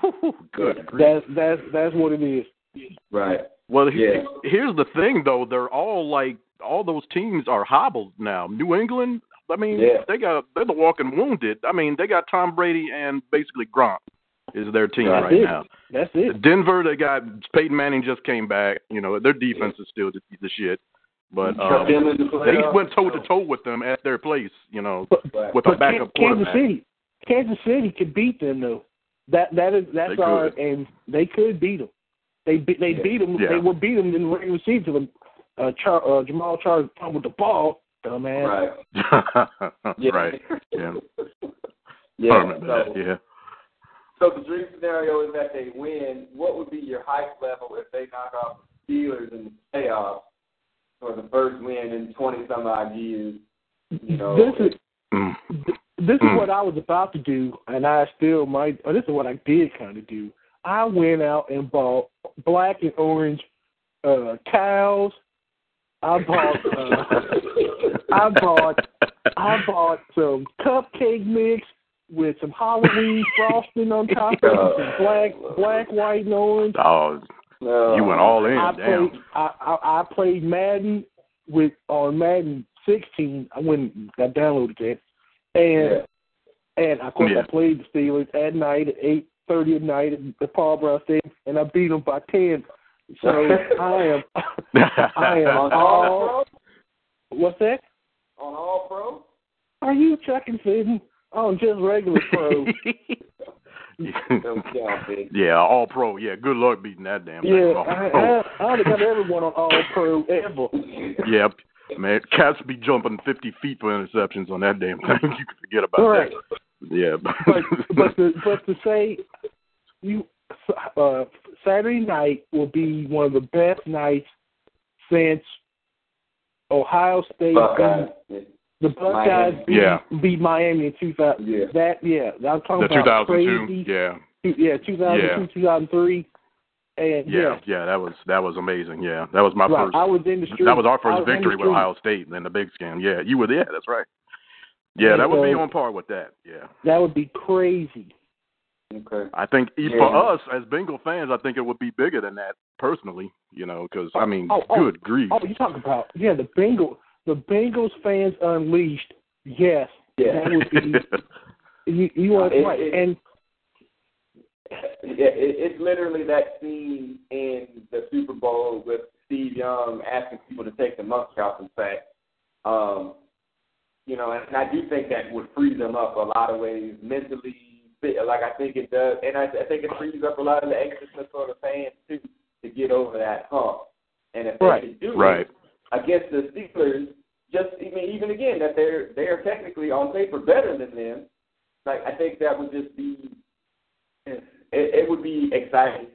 E: Good.
D: That's that's that's what it is.
C: Right.
E: Well,
C: Yeah.
E: here's the thing, though. They're all like all those teams are hobbled now. New England, I mean,
C: Yeah.
E: they got they're the walking wounded. I mean, they got Tom Brady and basically Gronk is their team
D: That's
E: right
D: it.
E: now.
D: That's it.
E: Denver, they got Peyton Manning just came back. You know, their defense is still the, the shit. But um,
C: the
E: they went toe to toe with them at their place. You know,
D: But,
C: Right.
E: with a backup
D: Kan- Kansas
E: quarterback.
D: City, Kansas City could beat them though. That that is that's
E: They
D: all,
E: could.
D: and they could beat them. They be, they
C: Yeah.
D: beat them.
E: Yeah.
D: They were beat them in the regular season. Uh, Char, uh, Jamal Charles fumbled the ball, dumbass.
C: Right. Yeah.
E: right. Yeah.
C: yeah.
E: I remember
C: so,
E: that. Yeah.
C: so the dream scenario is that they win. What would be your hype level if they knock off the Steelers in the playoffs for the first win in twenty some odd years? You know,
D: This is
E: Mm.
D: This is
E: Mm.
D: what I was about to do, and I still might. Or this is what I did kind of do. I went out and bought black and orange uh cows. I bought. Uh, I bought. I bought some cupcake mix with some Halloween frosting on top of it, some black, black, white, and orange.
E: Oh, you went all in.
D: I
E: Damn.
D: played. I, I I played Madden with on Madden 16. I went and got downloaded that, and and of course
E: Yeah.
D: I played the Steelers at night at eight thirty at night at the Paul Brown Stadium, and I beat them by ten. So I am. I am
C: on
D: all.
C: all
D: What's that?
C: On all pro?
D: Are you checking fitting? Oh, just regular pro.
C: Don't count, big.
E: yeah, all pro. Yeah, good luck beating that damn thing.
D: yeah,
E: All
D: I,
E: pro.
D: I, I would have got everyone on all pro ever.
E: Yep. Man, cats be jumping 50 feet for interceptions on that damn thing. You can forget about
D: Right.
E: that. Yeah.
D: but but to, but to say you uh, Saturday night will be one of the best nights since Ohio State
C: Buckeyes.
D: beat the Buckeyes
C: Miami.
D: beat,
E: Yeah.
D: beat Miami in 2000.
C: Yeah.
D: That yeah, I'm talking
E: the
D: about
E: 2002.
D: crazy.
E: Yeah.
D: yeah, 2002,
E: Yeah.
D: 2003, and
E: Yeah,
D: yeah,
E: yeah, that was that was amazing. Yeah, that was my
D: right.
E: first.
D: I was in the street.
E: That was our first
D: was
E: victory with. Ohio State in the Big Scan. Yeah, you were there. That's right. Yeah,
D: And
E: that would be on par with that. Yeah,
D: That would be crazy.
C: Okay.
E: I think e-
C: Yeah.
E: for us as Bengal fans, I think it would be bigger than that. personally, you know, because I oh, mean,
D: Oh, oh,
E: good grief.
D: Oh, you talk about yeah, the Bengals, the Bengals fans unleashed. Yes,
C: Yeah.
D: that would be you. You are
C: It-
D: right,
C: it-
D: and
C: Yeah, it, it's literally that scene in the Super Bowl with Steve Young asking people to take the monkey off his back. Um, you know, and I do think that would free them up a lot of ways mentally. Like I think it does, and I, I think it frees up a lot of the anxiousness for the fans too to get over that hump. And if
D: Right.
C: they can do
E: Right.
C: it against the Steelers, just even even again that they're they are technically on paper better than them. Like I think that would just be it, it would be exciting.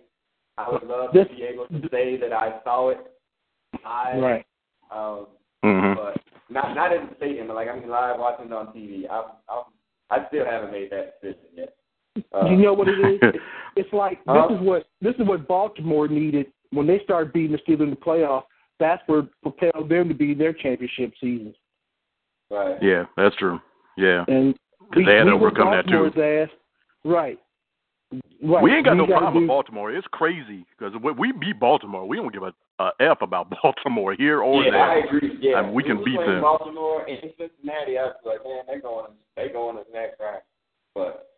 C: I would love
D: This-
C: to be able to say that I saw it live,
D: right.
C: um,
E: hmm
C: but not not in the stadium. Like I mean, live watching it on TV. I'm, I'm I still haven't made that decision yet. Uh,
D: you know what it is? It's- It's like
C: Huh?
D: this is what this is what Baltimore needed when they started beating the Steelers in the playoffs. That's what propelled them to be their championship season.
C: right.
E: Yeah, that's true. Yeah.
D: And
E: 'Cause they had to
D: we whooped
E: overcome that, too.
D: Ass. Right. Right.
E: We ain't got
D: We
E: no problem
D: do-
E: with Baltimore. It's crazy because we, we beat Baltimore. We don't give a, a f about Baltimore here or
C: yeah, I agree. Yeah,
E: I mean, we can beat them.
C: Baltimore and Cincinnati, I was like, man, they're going, they're going to the next round. But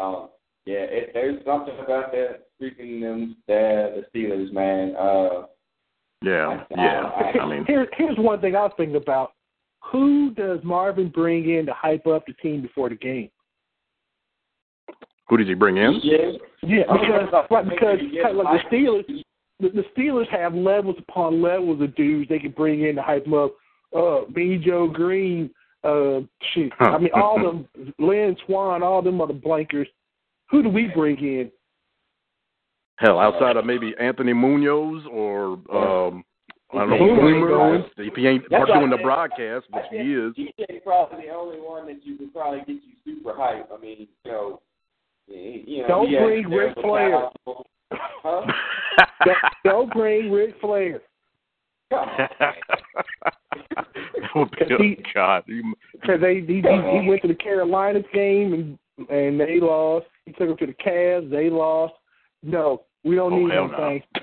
C: um, yeah, it, there's something about that freaking them, the, the Steelers, man. Uh,
E: Yeah, yeah. I mean,
D: Here, here's one thing I was thinking about. Who does Marvin bring in to hype up the team before the game?
E: Who did he bring in?
C: yeah,
D: Yeah, because right, because
C: yeah,
D: like the Steelers, the, the Steelers have levels upon levels of dudes they can bring in to hype them up. Uh, me, Joe Greene, uh, shit. I mean, all them, Lynn Swann, all them other blankers. Who do we bring in?
E: Hell, outside of maybe Anthony Munoz or um, I don't know,
D: Boomer ain't
E: If he ain't
C: That's
E: doing the broadcast,
C: I
E: which he
C: think
E: is.
C: TJ's probably the only one that you could probably get you super hype. I mean, you know, he- you know,
D: Don't
C: he has
D: bring Ric Flair.
C: Huh?
D: Don't, don't bring Ric Flair.
E: That would be,
D: Cause he-
E: oh, God.
D: Because he, he, he went to the Carolinas game and and they lost. He took them to the Cavs. They lost. No, we don't
E: Oh,
D: need
E: hell
D: them
E: no.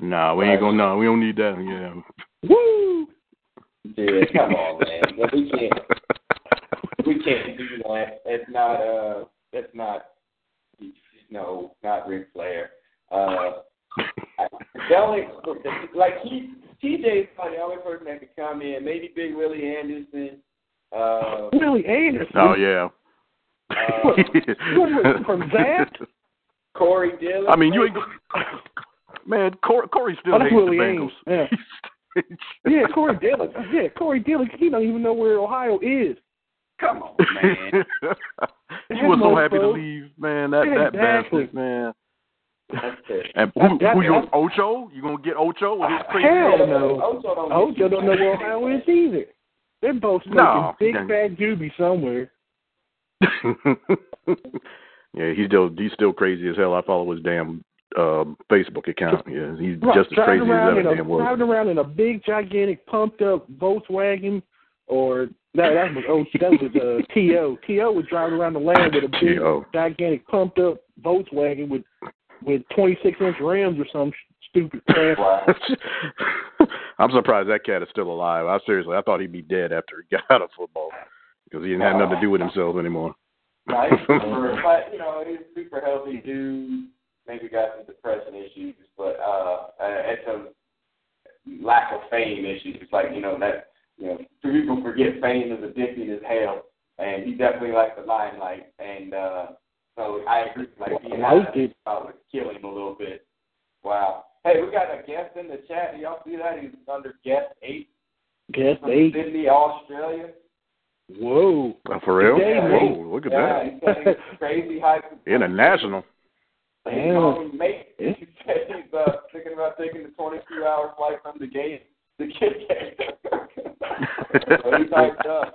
E: Nah, we ain't gonna. No, we don't need that. Yeah.
D: Woo!
C: Yeah, come on, man. But we can't. We can't do that. It's not. Uh, it's not. No, not Ric Flair. Uh, the only like he TJ's probably the only person that could come in. Maybe Big Willie Anderson. Uh,
D: Willie Anderson.
E: Oh yeah.
C: uh,
D: What, from that?
C: Corey Dillon.
E: I mean, you ain't. Man, Corey, Corey still
D: Oh, that's
E: hates the
D: Willie
E: Bengals.
D: Ames, Yeah, Corey Dillon. Yeah, Corey Dillon. He don't even know where Ohio is.
C: Come on, man.
E: he was so happy to leave, man. That that
D: Exactly.
E: bastard, man.
C: That's it.
E: And who,
D: That-
E: who you
D: that-
E: Ocho? You gonna get Ocho with his crazy?
D: Hell
E: ass?
D: no.
C: Ocho don't,
D: you don't know where Ohio is either. They're both smoking
E: No,
D: big
E: then-
D: fat doobie somewhere.
E: yeah, he's still he's still crazy as hell. I follow his damn um, Facebook account. Yeah, he's
D: Right,
E: just as crazy as
D: around
E: ever
D: in a,
E: damn was.
D: driving around in a big, gigantic, pumped up Volkswagen, or no, that was oh, that was uh, To. To was driving around the land with a big,
E: T.O..
D: gigantic, pumped up Volkswagen with with 26 inch rims or some sh- stupid crap.
E: I'm surprised that cat is still alive. I seriously, I thought he'd be dead after he got out of football because he didn't have nothing to do with himself anymore.
C: Right. but you know, he's a super healthy dude. Maybe got some depression issues, but uh, uh and some lack of fame issues. It's like you know that you know people forget fame is addicting as hell, and he definitely likes the limelight. And uh so I agree. Like he
D: Liked
C: had
D: it.
C: probably kill him a little bit. Wow. Hey, we got a guest in the chat. Y'all see that? He's under guest eight
D: Guess
C: from
D: they.
C: Sydney, Australia.
D: Whoa.
E: Oh, for real?
D: Yeah,
E: Whoa, look at
C: Yeah,
E: that.
C: he's crazy hype.
E: International.
C: He's
D: Damn.
C: calling mate. He said he's uh, thinking about taking the 22 hour flight from the game to get there. so he's hyped up.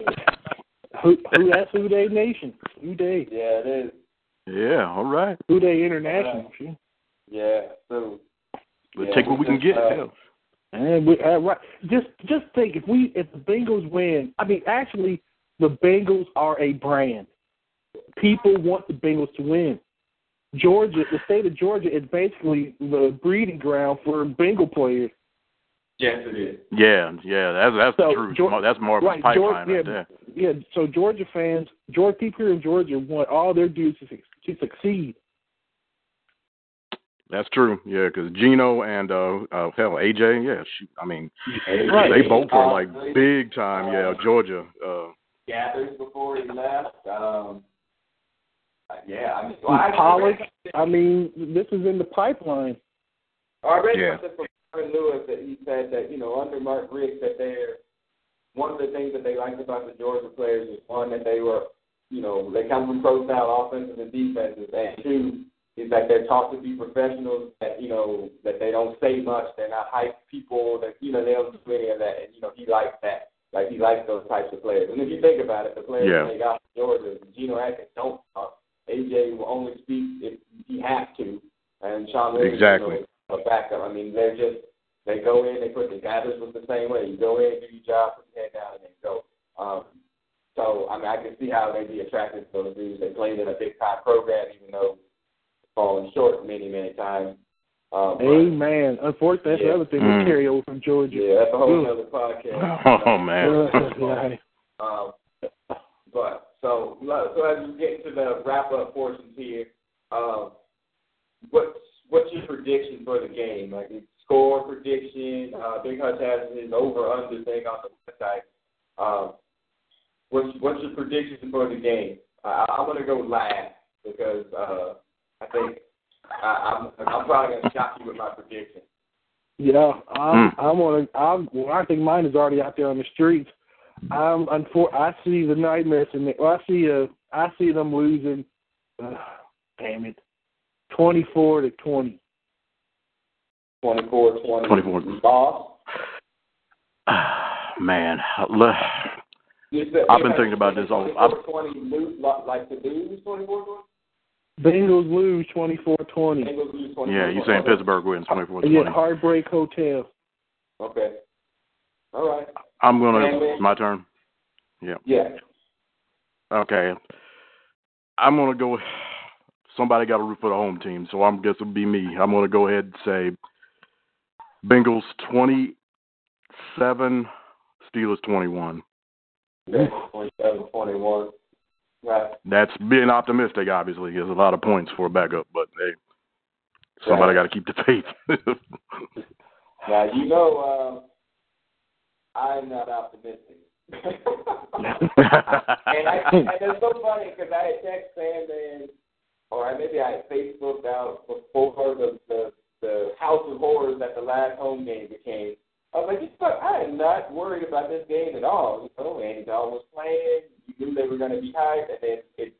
D: Who, who that's Who Dey nation. Who Dey?
C: Yeah, it is.
E: Yeah, all right.
D: Who Dey international? shit.
C: Yeah, so.
E: We'll
C: yeah,
E: take what we can get.
C: uh.
D: And we, uh, right. Just just think if we if the Bengals win, I mean actually the Bengals are a brand. People want the Bengals to win. Georgia, the state of Georgia, is basically the breeding ground for Bengal players.
C: Yes, it is.
E: Yeah, yeah, that's that's
D: So,
E: the truth.
D: Geor-
E: that's more of
D: right,
E: a pipeline
D: Geor-
E: right
D: yeah,
E: there.
D: Yeah, so Georgia fans, Georgia people here in Georgia want all their dudes to, suc- to succeed.
E: That's true. Yeah, because Geno and uh, uh hell AJ, yeah, she, I mean
D: Right.
E: they both were like
C: Uh,
E: big time. Yeah, Georgia. Uh,
C: Gathers before he left. Um, yeah, I mean, well, I,
D: Pollock, I mean, this is in the pipeline.
C: I read
E: Yeah.
C: from Marvin Lewis that he said that you know under Mark Richt that they're one of the things that they liked about the Georgia players is one that they were you know they come from pro style offenses and defenses, and two is that they're taught to be professionals. That you know that they don't say much, they're not hype people. That you know they don't do any of that, and you know he likes that. Like he likes those types of players. And if you think about it, the players
E: Yeah.
C: that they got from Georgia, Geno Atkins don't uh, talk. AJ will only speak if he has to, and Shawn Williams
E: Exactly.
C: you know, a backup. I mean, they're just they go in, they put the gathers was the same way. You go in, do your job, put your head down, and then go. Um, so I mean, I can see how they'd be attracted to those dudes. They played in a big time program, even though falling short many many times. Um, but-
D: Amen. Unfortunately, that's
C: Yeah.
D: the other thing
E: Mm.
D: we carry over from Georgia.
C: Yeah, that's a whole
D: Ugh.
C: other podcast.
E: oh man.
C: Um, but so so as we get into the wrap up portions here, um, what's what's your prediction for the game? Like score prediction. Uh, Big Hutch has his over under thing on the website. Um, what's what's your prediction for the game? I, I'm gonna go last because uh, I think I, I'm I'm probably gonna shock you with my prediction.
D: Yeah, I'm.
E: Hmm.
D: I'm on. A, I'm. Well, I think mine is already out there on the streets. I'm. Unfor- I see the nightmares in it. Well, I see. Uh, I see them losing. Uh, damn it, twenty-four to twenty.
C: 24 20.
E: 24.
C: Loss.
E: man, le- I've been thinking about this all- I've-
C: 20 lose, like the lose 24 20?
D: Bengals lose twenty-four twenty.
C: Bengals lose 24
E: yeah, you're saying Pittsburgh wins 24
D: Yeah,
E: 20.
D: Heartbreak Hotel.
C: Okay. All right.
E: I'm gonna.
C: And then-
E: My turn.
C: Yeah. Yeah.
E: Okay. I'm gonna go. Somebody got to root for the home team, so I'm guess it'll be me. I'm gonna go ahead and say Bengals 27, Steelers 21.
C: Okay. 27 21. Right.
E: That's being optimistic. Obviously, there's a lot of points for a backup, but hey, somebody
C: Right.
E: got to keep the faith.
C: Now, you know, uh, I'm not optimistic. and, I, and it's so funny because I had text Sandman, or maybe I had Facebooked out before the, the the House of Horrors that the last home game became. I was like, know, I am not worried about this game at all. You know, Andy Dalton was playing. You knew they were going to be hyped, and then it,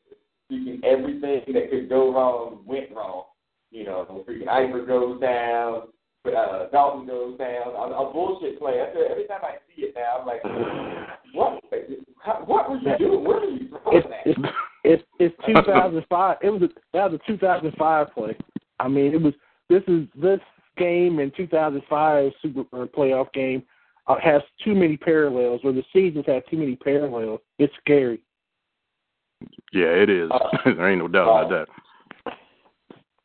C: freaking everything that could go wrong went wrong. You know, freaking Iver goes down, uh, Dalton goes down. A, a bullshit play. After every time I see it now, I'm like, what? What were you doing? Where were you throwing that?
D: it's it's, it's 2005. It was a, that was a 2005 play. I mean, it was. This is this game in 2005 Super or playoff game uh, has too many parallels, or the seasons have too many parallels. It's scary.
E: yeah, it is. there ain't no doubt about that.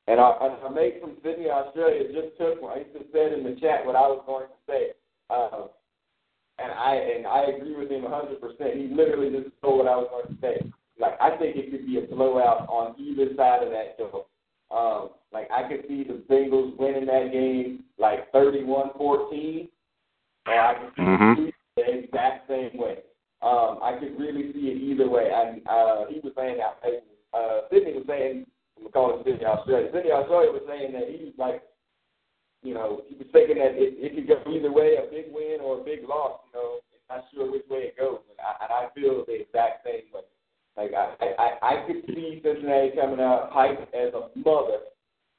C: And our, and our mate from Sydney, Australia, just took one. He just said in the chat what I was going to say. Um, and I and I agree with him 100%. He literally just told what I was going to say. I think it could be a blowout on either side of that door. Um, like, I could see the Bengals winning that game like 31-14, or I could see
E: Mhm.
C: the exact same way. Um, I could really see it either way. And uh, he was saying that uh, Sydney was saying I'm gonna call it Sydney, Australia. Sydney, Australia was saying that he was like, you know, he was thinking that it, it could go either way, a big win or a big loss. You know, it's not sure which way it goes. And I, and I feel the exact same way. Like I, I, I could see Cincinnati coming out hyped as a mother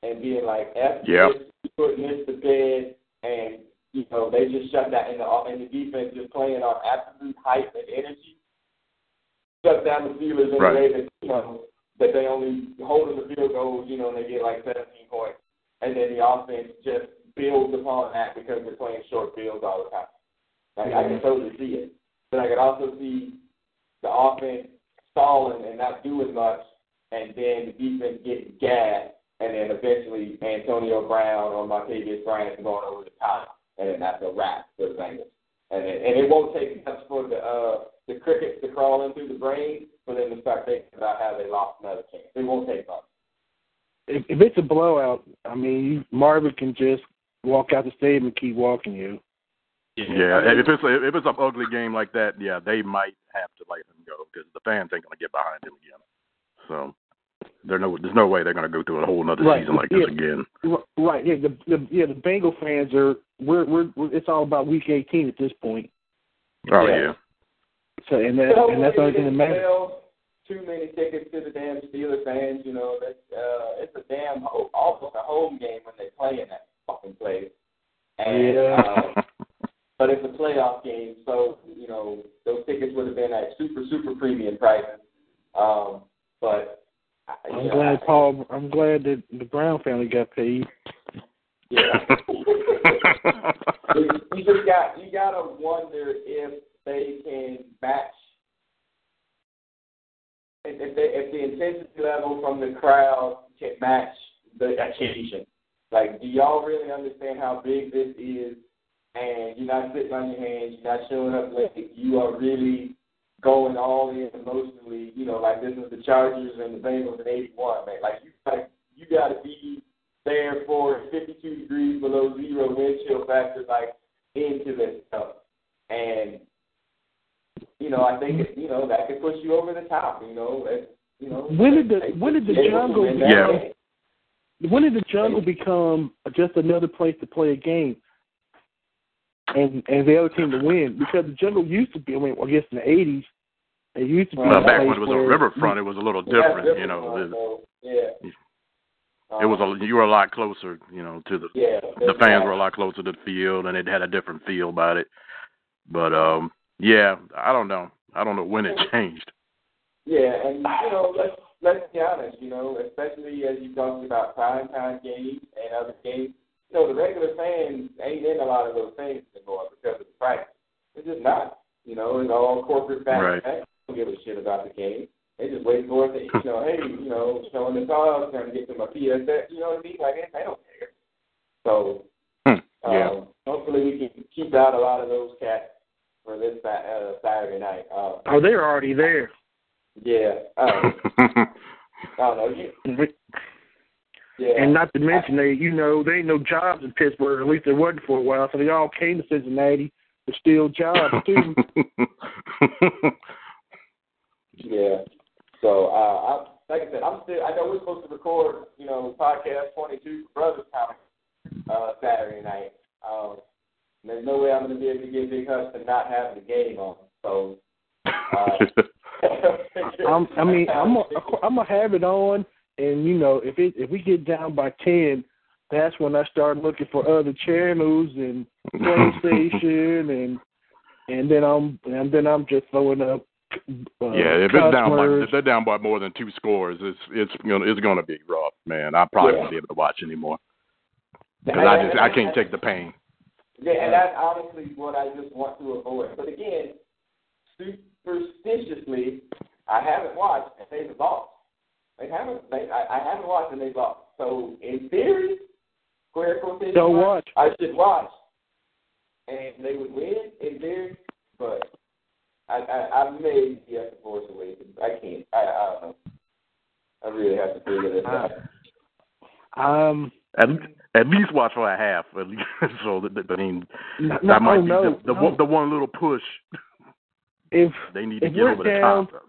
C: and being like, "F
E: Yep.
C: this, putting this to bed," and you know they just shut that in the in the defense, just playing on absolute hype and energy. Shut down the Steelers in
E: Right.
C: a way that you know that they only holding the field goals, you know, and they get like 17 points, and then the offense just builds upon that because they're playing short fields all the time. Like I can mm-hmm. totally see it, but I can also see the offense stalling and not doing much, and then the defense getting gassed and then eventually Antonio Brown or Martavis Bryant going over the top, and then that's a wrap for the Bengals. And it, and it won't take much for the uh, the crickets to crawl into the brain for them to start thinking about how they lost another chance. It won't take much.
D: If, if it's a blowout, I mean, you, Marvin can just walk out the stadium and keep walking you.
E: Yeah, if it's a, if it's an ugly game like that, yeah, they might have to let him go because the fans ain't gonna get behind him again. So there's no there's no way they're gonna go through a whole another
D: Right,
E: season like
D: yeah.
E: this again.
D: Right. Yeah. The, the yeah the Bengal fans are we're, we're we're it's all about Week 18 at this point.
E: Oh
C: Yeah.
E: yeah.
D: So and that and that's only thing that matters.
C: Sell Too many tickets to the damn Steelers fans. You know, that's uh, it's a damn ho- almost a home game when they play in that fucking place. And
D: Yeah.
C: uh, but it's a playoff game, so you know those tickets would have been at super super premium prices. Um, but I- you
D: I'm
C: know,
D: glad
C: I-
D: Paul. I'm glad that the Brown family got paid.
C: Yeah. you you just got you gotta wonder if they can match if if, they, if the intensity level from the crowd can match the occasion. Like, do y'all really understand how big this is? And you're not sitting on your hands, you're not showing up late. You are really going all in emotionally. You know, like this is the Chargers and the Bengals in '81, man. Like you got you got to be there for 52 degrees below zero wind chill factor, like into this stuff. And you know, I think it, you know that could push you over the top. You know, as, you know.
D: When did the when did the jungle
C: win
E: Yeah.
C: game.
D: when did the jungle become just another place to play a game? And and the other team to win because the jungle used to be. I mean, I guess in the '80s, it used to be.
E: Well, back when it was a riverfront, it was a little
C: Yeah,
E: different. You know,
C: one, yeah.
E: it was a you were a lot closer. You know, to the
C: yeah.
E: the fans were a lot closer to the field, and it had a different feel about it. But um, yeah, I don't know. I don't know when it changed.
C: Yeah, and you know, let's let's be honest, you know, especially as you talked about prime time games and other games, you know, the regular fans ain't in a lot of those things anymore because of the price. It's just not. You know, it's all corporate back.
E: Right.
C: Don't give a shit about the game. They just wait for it to, you know, hey, you know, showing the cars, trying to get to my PSS, you know what I mean? Like, they don't care. So,
E: Hmm, yeah.
C: um, hopefully we can keep out a lot of those cats for this uh, Saturday night. Uh,
D: Oh, they're already there.
C: yeah. Uh, I don't know. You, yeah.
D: And not to mention, they you know they ain't no jobs in Pittsburgh. At least there wasn't for a while, so they all came to Cincinnati to steal jobs too.
C: Yeah. So, uh, I, like I said, I'm still. I know we're supposed to record, you know, podcast 22 for Brothers Comic uh, Saturday night. Um, there's no way I'm going to be able to get Big Hutch to not have the game on. So, uh,
D: I'm, I mean, I'm a, I'm gonna have it on, and you know, if it if we get down by ten, that's when I start looking for other channels and PlayStation, and and then I'm and then I'm just throwing up. Uh,
E: yeah, if it's down by if they're down by more than two scores, it's it's gonna it's gonna be rough, man. I probably
C: Yeah.
E: won't be able to watch anymore because I just I can't take the pain.
C: Yeah, and that's honestly what I just want to avoid. But again, superstitiously, I haven't watched and they've lost. They haven't. They, I, I haven't watched and they've lost. So in theory, square quotation,
D: Don't watch.
C: I should watch, and they would win in theory. But I, I, I may be at the Force Awakens. I can't. I, I don't know. I really have to figure this out.
D: Um,
E: At at least watch for a half. At least so that, that I mean
D: no,
E: that might
D: oh,
E: be
D: no,
E: the the,
D: no.
E: one, the one little push
D: if
E: they need to get
D: we're
E: over the
D: down-
E: top.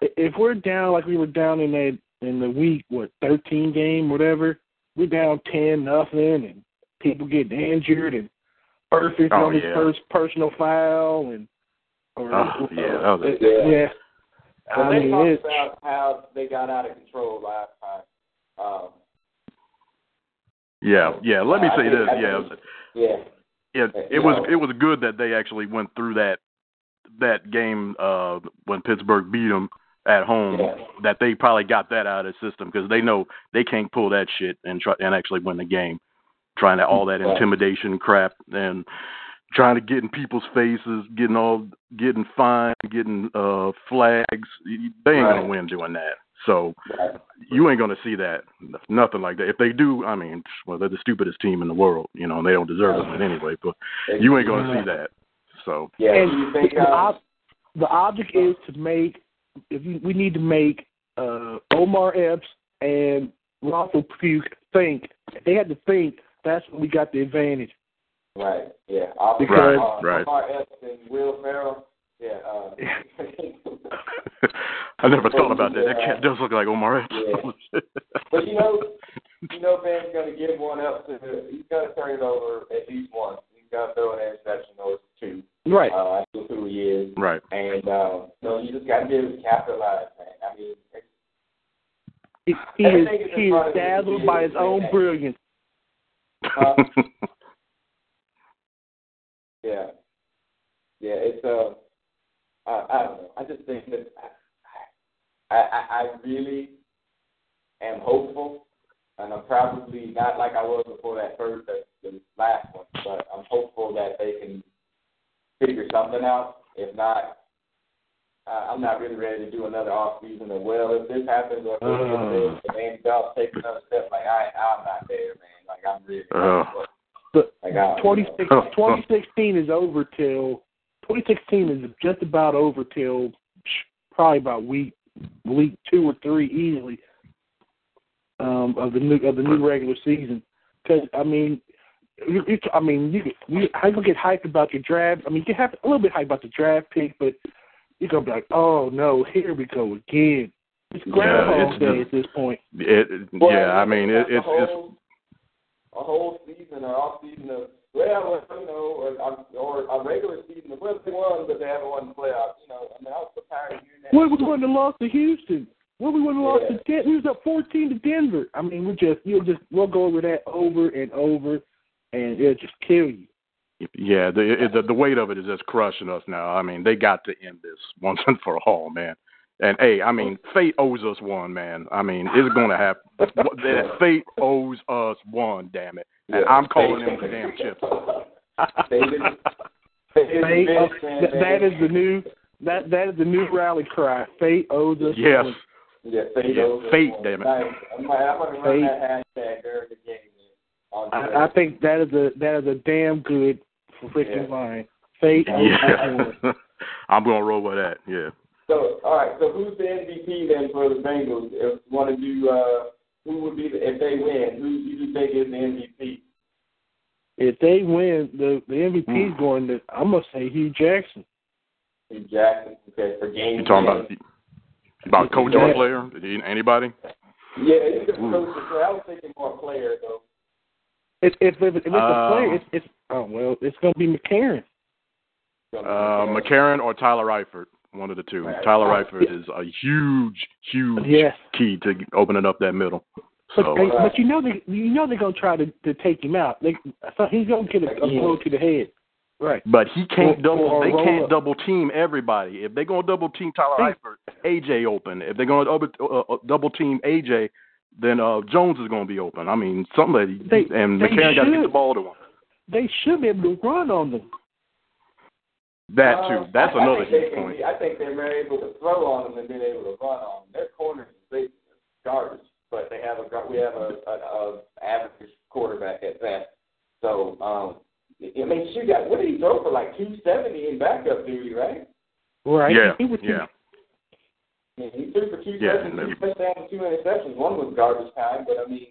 D: if we're down like we were down in that in the week what thirteen game whatever, we're down ten nothing and people getting injured and Burfict
E: Oh,
D: on his first personal foul and or
E: Oh, yeah, that was-
C: Yeah.
D: yeah.
C: But
D: I
C: they
D: mean,
C: talked
D: it's,
C: about how they got out of control last time. Um,
E: Yeah, yeah. Let me
C: I
E: say
C: think-
E: this.
C: I
E: Yeah,
C: think- yeah.
E: it
C: Uh,
E: it
C: you
E: was
C: know-
E: it was good that they actually went through that that game uh when Pittsburgh beat them at home
C: Yeah.
E: that they probably got that out of the system because they know they can't pull that shit and try and actually win the game trying to all that intimidation crap and trying to get in people's faces getting all getting fined getting uh flags they ain't
C: Right.
E: gonna win doing that So you ain't gonna see that. Nothing like that. If they do, I mean, well, they're the stupidest team in the world, you know, and they don't deserve it anyway. But you ain't gonna see that. So
C: Yeah,
D: and
C: do you think
D: the, ob- the object is to make if you, we need to make uh, Omar Epps and Russell Puke think. They had to think. That's when we got the advantage.
C: Right. Yeah. I'll be
D: Because-
C: uh,
E: Right.
C: Lamar Evans and Will Ferrell. Yeah. Uh,
E: I never thought about that. That cat does look like Omar Epps.
C: Yeah. but you know, you know, Ben's going to give one up to. He's going to turn it over at least once. He's going to throw an interception or two.
D: Right.
C: Uh, that's who he is.
E: right.
C: And um, so you just got to be able to capitalize, man. I mean, it's,
D: He, he is
C: is
D: he is
C: front of him.
D: dazzled by his own brilliance.
C: Uh, yeah, yeah. It's uh, I, I don't know. I just think that I, I, I really am hopeful, and I'm probably not like I was before that first, the, the last one, but I'm hopeful that they can figure something out. If not, uh, I'm not really ready to do another off season. Or well, if this happens, or if,
D: Uh.
C: if, if Andy Dalton takes another step, like I, I'm not there, man. Like I'm really.
E: Uh.
D: But 26
E: Oh,
D: 2016 is over till 2016 is just about over till probably about week week two or three easily um, of the new of the new regular season. Because I mean, you, you, I mean, you you how you gonna get hyped about your draft? I mean, you have a little bit hyped about the draft pick, but you're gonna be like, oh no, here we go again. It's Groundhog
E: it's
D: Day
E: just-
D: at this point.
E: It,
C: Well,
E: yeah, I mean, it, it's it's
C: whole, a whole season or off season of well, you know, or, or a regular season of well, they won, but they haven't won the playoffs. You know, I mean, I was so tired of hearing that.
D: What we wouldn't have lost to Houston? What we wouldn't have lost to Denver? We was up fourteen to Denver. I mean, we just you'll just we'll go over that over and over, and it'll just kill you.
E: Yeah, the, it, the the weight of it is just crushing us now. I mean, they got to end this once and for all, man. And hey, I mean, oh. fate owes us one, man. I mean, it's going to happen. That fate owes us one, damn it. And
C: Yeah.
E: I'm calling them the damn chips.
C: They didn't- they
D: Fate,
C: finish,
D: that, that is the new that that is the new rally cry. Fate owes us.
E: Yes.
D: one.
C: Yeah, fate,
E: Yeah,
C: owes us
E: fate,
C: one.
E: damn it.
C: I'm, I'm going to run
D: Fate.
C: that hashtag during the game. On
D: I, I think that is a that is a damn good freaking
C: Yeah.
D: line. Fate owes us one.
E: Yeah. I'm going to roll with that. Yeah.
C: So, all right. So, who's the MVP then for the Bengals? If one of you, uh, who would be the, if they win? Who do you think is the MVP?
D: If they win, the the MVP
E: Hmm.
D: is going to. I'm gonna say Hue Jackson.
C: Hue Jackson. Okay, for game.
E: You talking about about coach or player? Anybody?
C: Yeah, you could
E: Ooh.
C: coach the player. I was thinking more player though.
D: If if, if, if it's a
E: Um,
D: player, it's, it's oh well, it's gonna be McCarron.
E: Uh, McCarron or Tyler Eifert? One of the two.
C: Right.
E: Tyler Eifert is a huge, huge
D: Yes.
E: key to opening up that middle.
D: But,
E: So
D: hey, but you know they you know they're gonna try to, to take him out. They so he's gonna get a, a blow to the head. Right.
E: But he can't
D: Or-
E: double.
D: or
E: They can't
D: up.
E: double team everybody. If they're gonna double team Tyler. Eifert, AJ open. If they're gonna double, uh, uh, double team AJ, then uh, Jones is gonna be open. I mean, somebody
D: They-
E: and
D: they
E: McCarron got to get the ball to him.
D: They should be able to run on them.
E: That
C: Uh,
E: too. That's
C: I,
E: another
C: I think they
E: huge point.
C: Be, I think they're able to throw on them and been able to run on them. Their corners they garbage, but they have a we have a, a, a average quarterback at that. So um, I mean, shoot, got what did he throw for like two seventy in backup duty, right?
D: Right.
E: Yeah,
D: He was,
E: yeah.
C: I mean, he threw for two
E: Yeah,
C: touchdowns,
E: and
C: two touchdowns, two interceptions. One was garbage time, but I mean,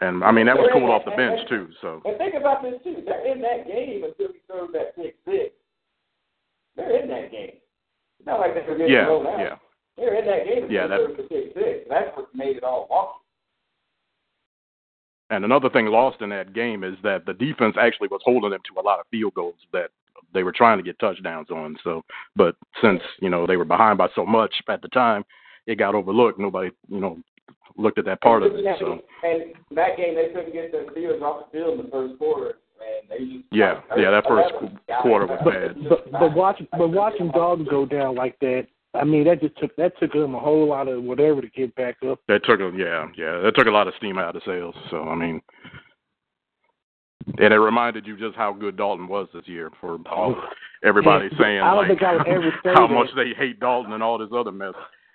E: And I mean that was
C: They're in
E: pulled off the bench too. So
C: and think about this too. They're in that game until he throws that pick six. They're in that game. It's not like they were getting
E: yeah,
C: blown out.
E: yeah.
C: They're in that game
E: Yeah, that-
C: six. That's what made it all wonky.
E: And another thing lost in that game is that the defense actually was holding them to a lot of field goals that they were trying to get touchdowns on. So, but since you know they were behind by so much at the time, it got overlooked. Nobody, you know, looked at that part of it. So,
C: And that game, they couldn't get the Steelers off the field in the first quarter. Man, they just
E: Yeah, yeah, that first quarter was bad.
D: but but watching but watching Dalton go down like that, I mean that just took that took him a whole lot of whatever to get back up.
E: that took a yeah, yeah, that took a lot of steam out of sales. So, I mean. And it reminded you just how good Dalton was this year for all, everybody
D: Yeah,
E: saying
D: I don't
E: like,
D: think I would ever say
E: how
D: that.
E: much they hate Dalton and all this other mess.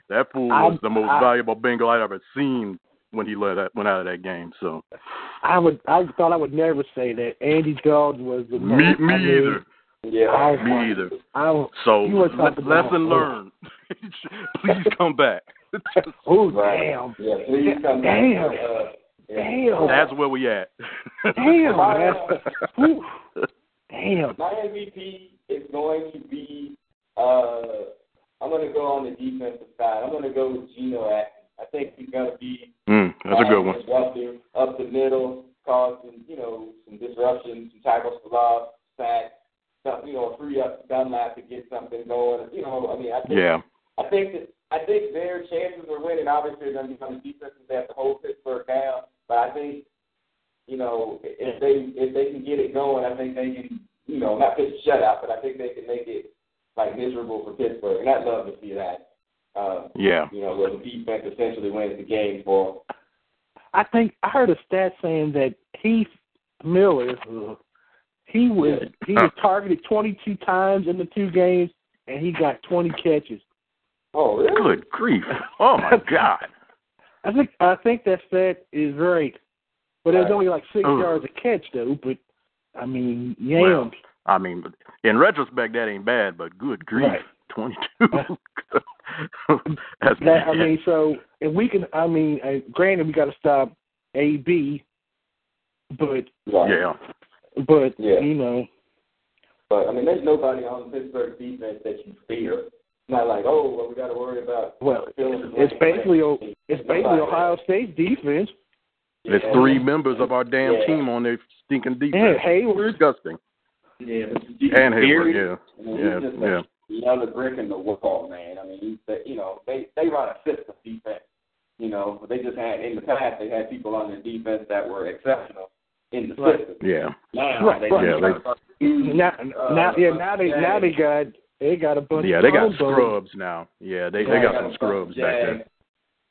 E: that fool
D: I-
E: was the most
D: I-
E: valuable Bengal I'd ever seen when he let that, went out of that game. So
D: I would. I thought I would never say that. Andy Dalton was the
E: me,
D: most.
E: me
D: I mean,
E: either.
C: Yeah.
D: I,
E: Me either.
D: I don't.
E: So
D: You
E: le-
D: talking about-
E: lesson learned. Please come back.
D: Oh
C: Right.
D: damn!
C: Yeah, please come back.
D: Damn.
C: Uh, yeah.
D: Damn!
E: That's where we at.
D: Damn! man. Whew. Damn!
C: My MVP is going to be. Uh, I'm going to go on the defensive side. I'm going to go with Geno Atkins. I think he's going to be
E: Mm, that's a good
C: uh,
E: one.
C: disruptive up the middle, causing you know some disruption, some tackles for loss, sacks, you know, free up Dunlap to get something going. You know, I mean, I think
E: Yeah.
C: I think that I think their chances of winning obviously are going to be on the defense because they have to hold Pittsburgh down. But I think you know if they if they can get it going, I think they can you know not pitch a shutout, but I think they can make it like miserable for Pittsburgh, and I'd love to see that. Uh,
E: Yeah.
C: you know, where the defense essentially wins the game for.
D: I think I heard a stat saying that Heath Miller, uh, he was he was targeted 22 times in the two games, and he got 20 catches.
C: Oh, really?
E: Good grief. Oh my God.
D: I think I think that stat is right, but it was only like six
E: Ugh.
D: yards a catch though. But I mean,
E: Well. I mean, in retrospect, that ain't bad, but good grief,
D: Right.
E: Twenty-two. That's
D: That, I mean, so if we can, I mean, uh, granted we got to stop AB, but
E: yeah,
D: but
C: Yeah.
D: you know,
C: But I mean, there's nobody on Pittsburgh defense that you fear. Not like, oh, well, we got to worry about.
D: well,
C: fill in the
D: it's basically O- it's basically
C: Nobody.
D: Ohio State's defense.
E: there's
C: Yeah.
E: three members of our damn
C: Yeah.
E: team on their stinking
D: Yeah,
E: defense.
D: Heyward.
E: Disgusting.
C: Yeah,
E: And Heyward,
C: Beard,
E: yeah,
C: I
E: yeah,
C: he's just
E: yeah.
C: another brick in the wall, man. I mean, he's the, you know they they run a system defense. You know, they just had in the past they had people on their defense that were exceptional in the
D: Right.
C: system.
E: Yeah.
C: Now
D: Right,
C: they
D: right.
E: Yeah, they-
D: Now,
C: Uh,
D: now, yeah, now they
C: Jags.
D: now they got they got a bunch.
E: Yeah, they got
D: Chrome Bones.
E: scrubs now. Yeah, they they
C: Yeah,
E: got some
C: got
E: scrubs back there.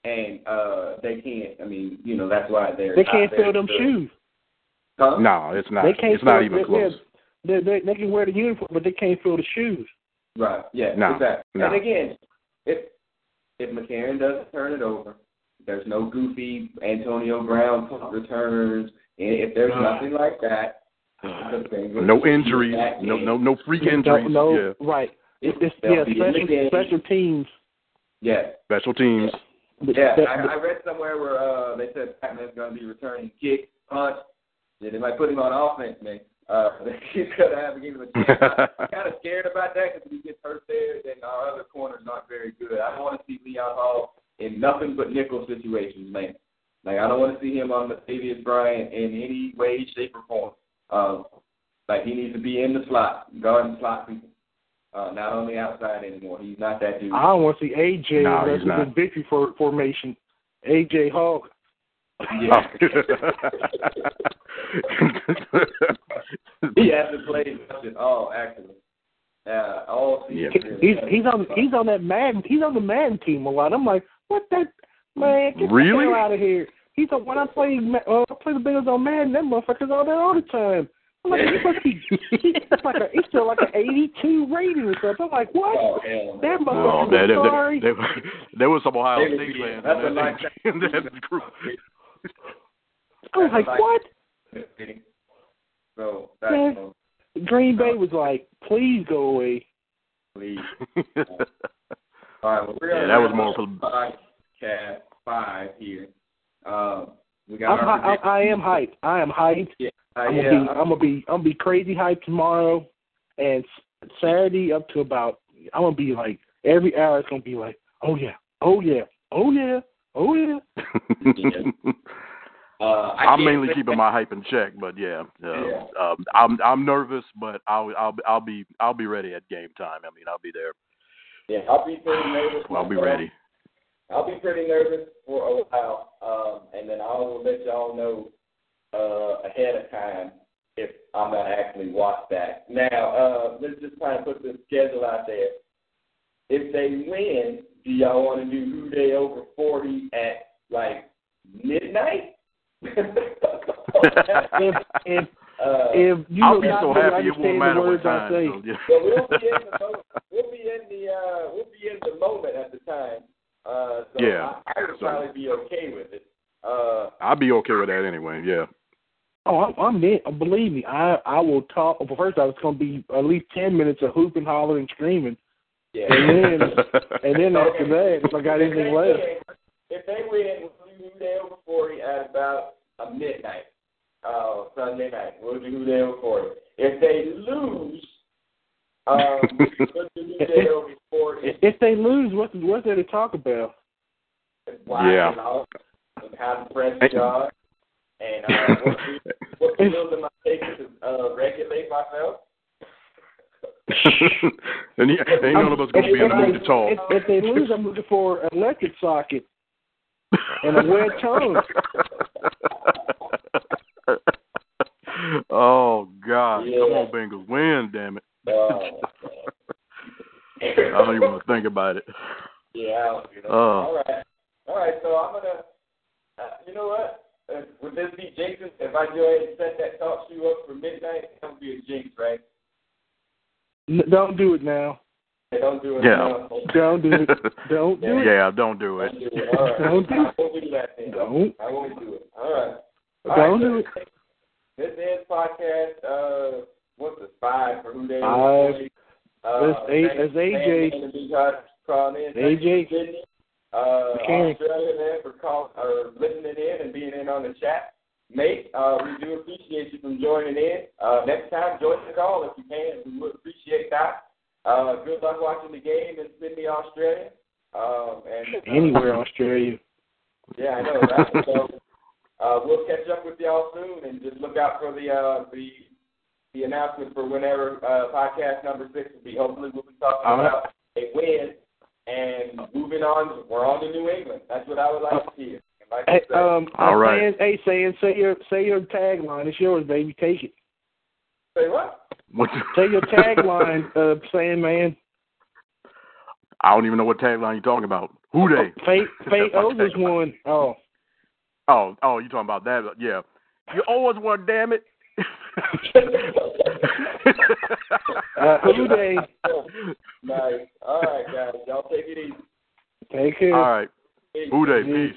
C: And uh they can't. I mean, you know, that's why they're
D: They can't
C: very
D: fill them shoes.
C: Huh?
E: No, it's not.
D: They can't
E: It's not even
D: they-
E: close.
D: They, they, they can wear the uniform, but they can't fill the shoes.
C: Right. Yeah.
E: No,
C: Exactly.
E: no.
C: And again, if if McCarron doesn't turn it over, there's no goofy Antonio Brown punt returns. and If there's nothing like that, the Bengals
E: No injuries. No no no freak injuries.
D: no,
E: Yeah.
D: right. It, it's,
C: They'll
D: yeah,
C: the
D: special special teams.
C: Yeah.
E: Special teams.
C: Yeah.
D: That-
C: I, I read somewhere where uh they said Pacman's going to be returning kick, punt. Yeah, they might put him on offense, man. Uh, he's going to have to give him a chance. I'm kind of scared about that because if he gets hurt there, then our other corner's not very good. I don't want to see Leon Hall in nothing but nickel situations, man. Like I don't want to see him on Latavius Bryant in any way, shape, or form. Um, like he needs to be in the slot, guarding slot people, uh, not on the outside anymore. He's not that dude.
D: I don't want to see AJ
E: No, he's
D: versus
E: not.
D: the victory for, formation. AJ Hawk.
C: Yeah. he hasn't played much at all, actually. Uh, all season.
E: Yeah.
D: He's he's on he's on that Madden he's on the Madden team a lot. I'm like, what that man? Get
E: Really?
D: the hell out of here. He's on, when I play Ma- uh, I play the Bengals on Madden. That motherfucker's on there all the time. I'm like, he must be it's like a it's still like an 82 rating or something. I'm like, what?
C: Oh, hell no.
D: That
E: Oh,
D: motherfucker
E: there, there,
D: was sorry.
E: there, there was some Ohio State fans
C: that's a
E: in that,
C: lifetime.
E: in that group.
D: I was like, what?
C: So that's
D: Yeah.
C: uh,
D: Green Bay was like, please go away.
C: please. All right, well, we're
E: Yeah, that was
C: wrap
E: more
C: up
E: for-
C: podcast five here. Um, we got
D: I'm,
C: our
D: hy- I, I am hyped. I am hyped.
C: Yeah, uh,
D: I'm gonna be I'm gonna be I'm gonna be crazy hyped tomorrow, and Saturday up to about I'm gonna be like every hour it's gonna be like oh yeah oh yeah oh yeah oh yeah.
C: Uh, I
E: I'm mainly keeping my hype in check, but yeah, uh,
C: Yeah.
E: Um, I'm I'm nervous, but I'll I'll I'll be I'll be ready at game time. I mean, I'll be there.
C: Yeah, I'll be pretty nervous.
E: I'll be ready.
C: I'll be pretty nervous for a while, um, and then I will let y'all know uh, ahead of time if I'm gonna actually watch that. Now, uh, let's just kind of put the schedule out there. If they win, do y'all want to do Who Dey over forty at like midnight?
D: if if
C: uh,
D: if you
E: I'll be so happy it won't matter what
D: time. I say.
E: So, yeah.
C: we'll be in the moment. We'll be in the uh, we'll be in the moment at the time. Uh,
E: so yeah, I, I would so, probably be okay with it. Uh, I'll be okay with that anyway. Yeah.
D: Oh, I'm, I'm in. Uh, believe me, I I will talk. Well, first I was going to be at least ten minutes of hooping, hollering, and screaming.
C: Yeah.
D: And then and then after that, if I got anything left.
C: If they win, do Hudale before at about a midnight, uh, Sunday night. We'll do Hudale before. If they lose, um, we'll do Hudale before.
D: if, if they lose, what's what's there to talk about?
C: Why
E: Yeah.
C: and all, and how to press God, and uh, what, what skills am I taking to uh, regulate myself?
E: and, he, and none of us going to be in the mood to talk.
D: If, if they lose, I'm looking for an electric socket and a wet tongue.
E: oh God!
C: Yeah.
E: Come on, Bengals, win! Damn it!
C: Uh,
E: I don't even want to think about it.
C: Yeah, you know.
E: Oh.
C: All right. All right, so I'm going to, uh, you know what? Uh, would this be Jason? If I go ahead and set that TalkShoe up for midnight, that would be a jinx, right?
D: N- Don't do it now.
C: Hey, don't do it
E: Yeah.
C: now.
D: Don't do it. Don't do it.
E: Yeah, don't do it.
C: Don't do it. All right.
D: Don't do it.
C: Do that then.
D: Don't.
C: I won't do it. All right. All
D: Don't
C: right,
D: do it.
C: This is podcast, uh, what's the five for Who Dey
D: Five.
C: Uh,
D: A-
C: thanks-
D: that's AJ.
C: thanks to guys for calling in. Thanks
D: AJ. Anywhere in Australia.
C: yeah, I know, right? so uh, we'll catch up with y'all soon, and just look out for the uh, the the announcement for whenever uh, podcast number six will be. Hopefully, we'll be talking
D: All right.
C: about a win and moving on. We're on to New England. That's what I would like to see. Like
D: Hey, um,
E: All right.
D: Saying, hey, saying, say your say your tagline. It's yours, baby. Take it.
C: say what?
E: What-
D: Say your tagline, uh, saying man.
E: I don't even know what tagline you're talking about. Who Dey?
D: Fate Fate
E: That's my
D: owes us one. Oh.
E: Oh, oh, you talking about that? Yeah. You always us one, damn it.
D: Uh, Who Dey?
C: nice. All right, guys. Y'all take it easy.
D: Take care.
E: All right.
C: Peace.
E: Who Dey?
D: Peace.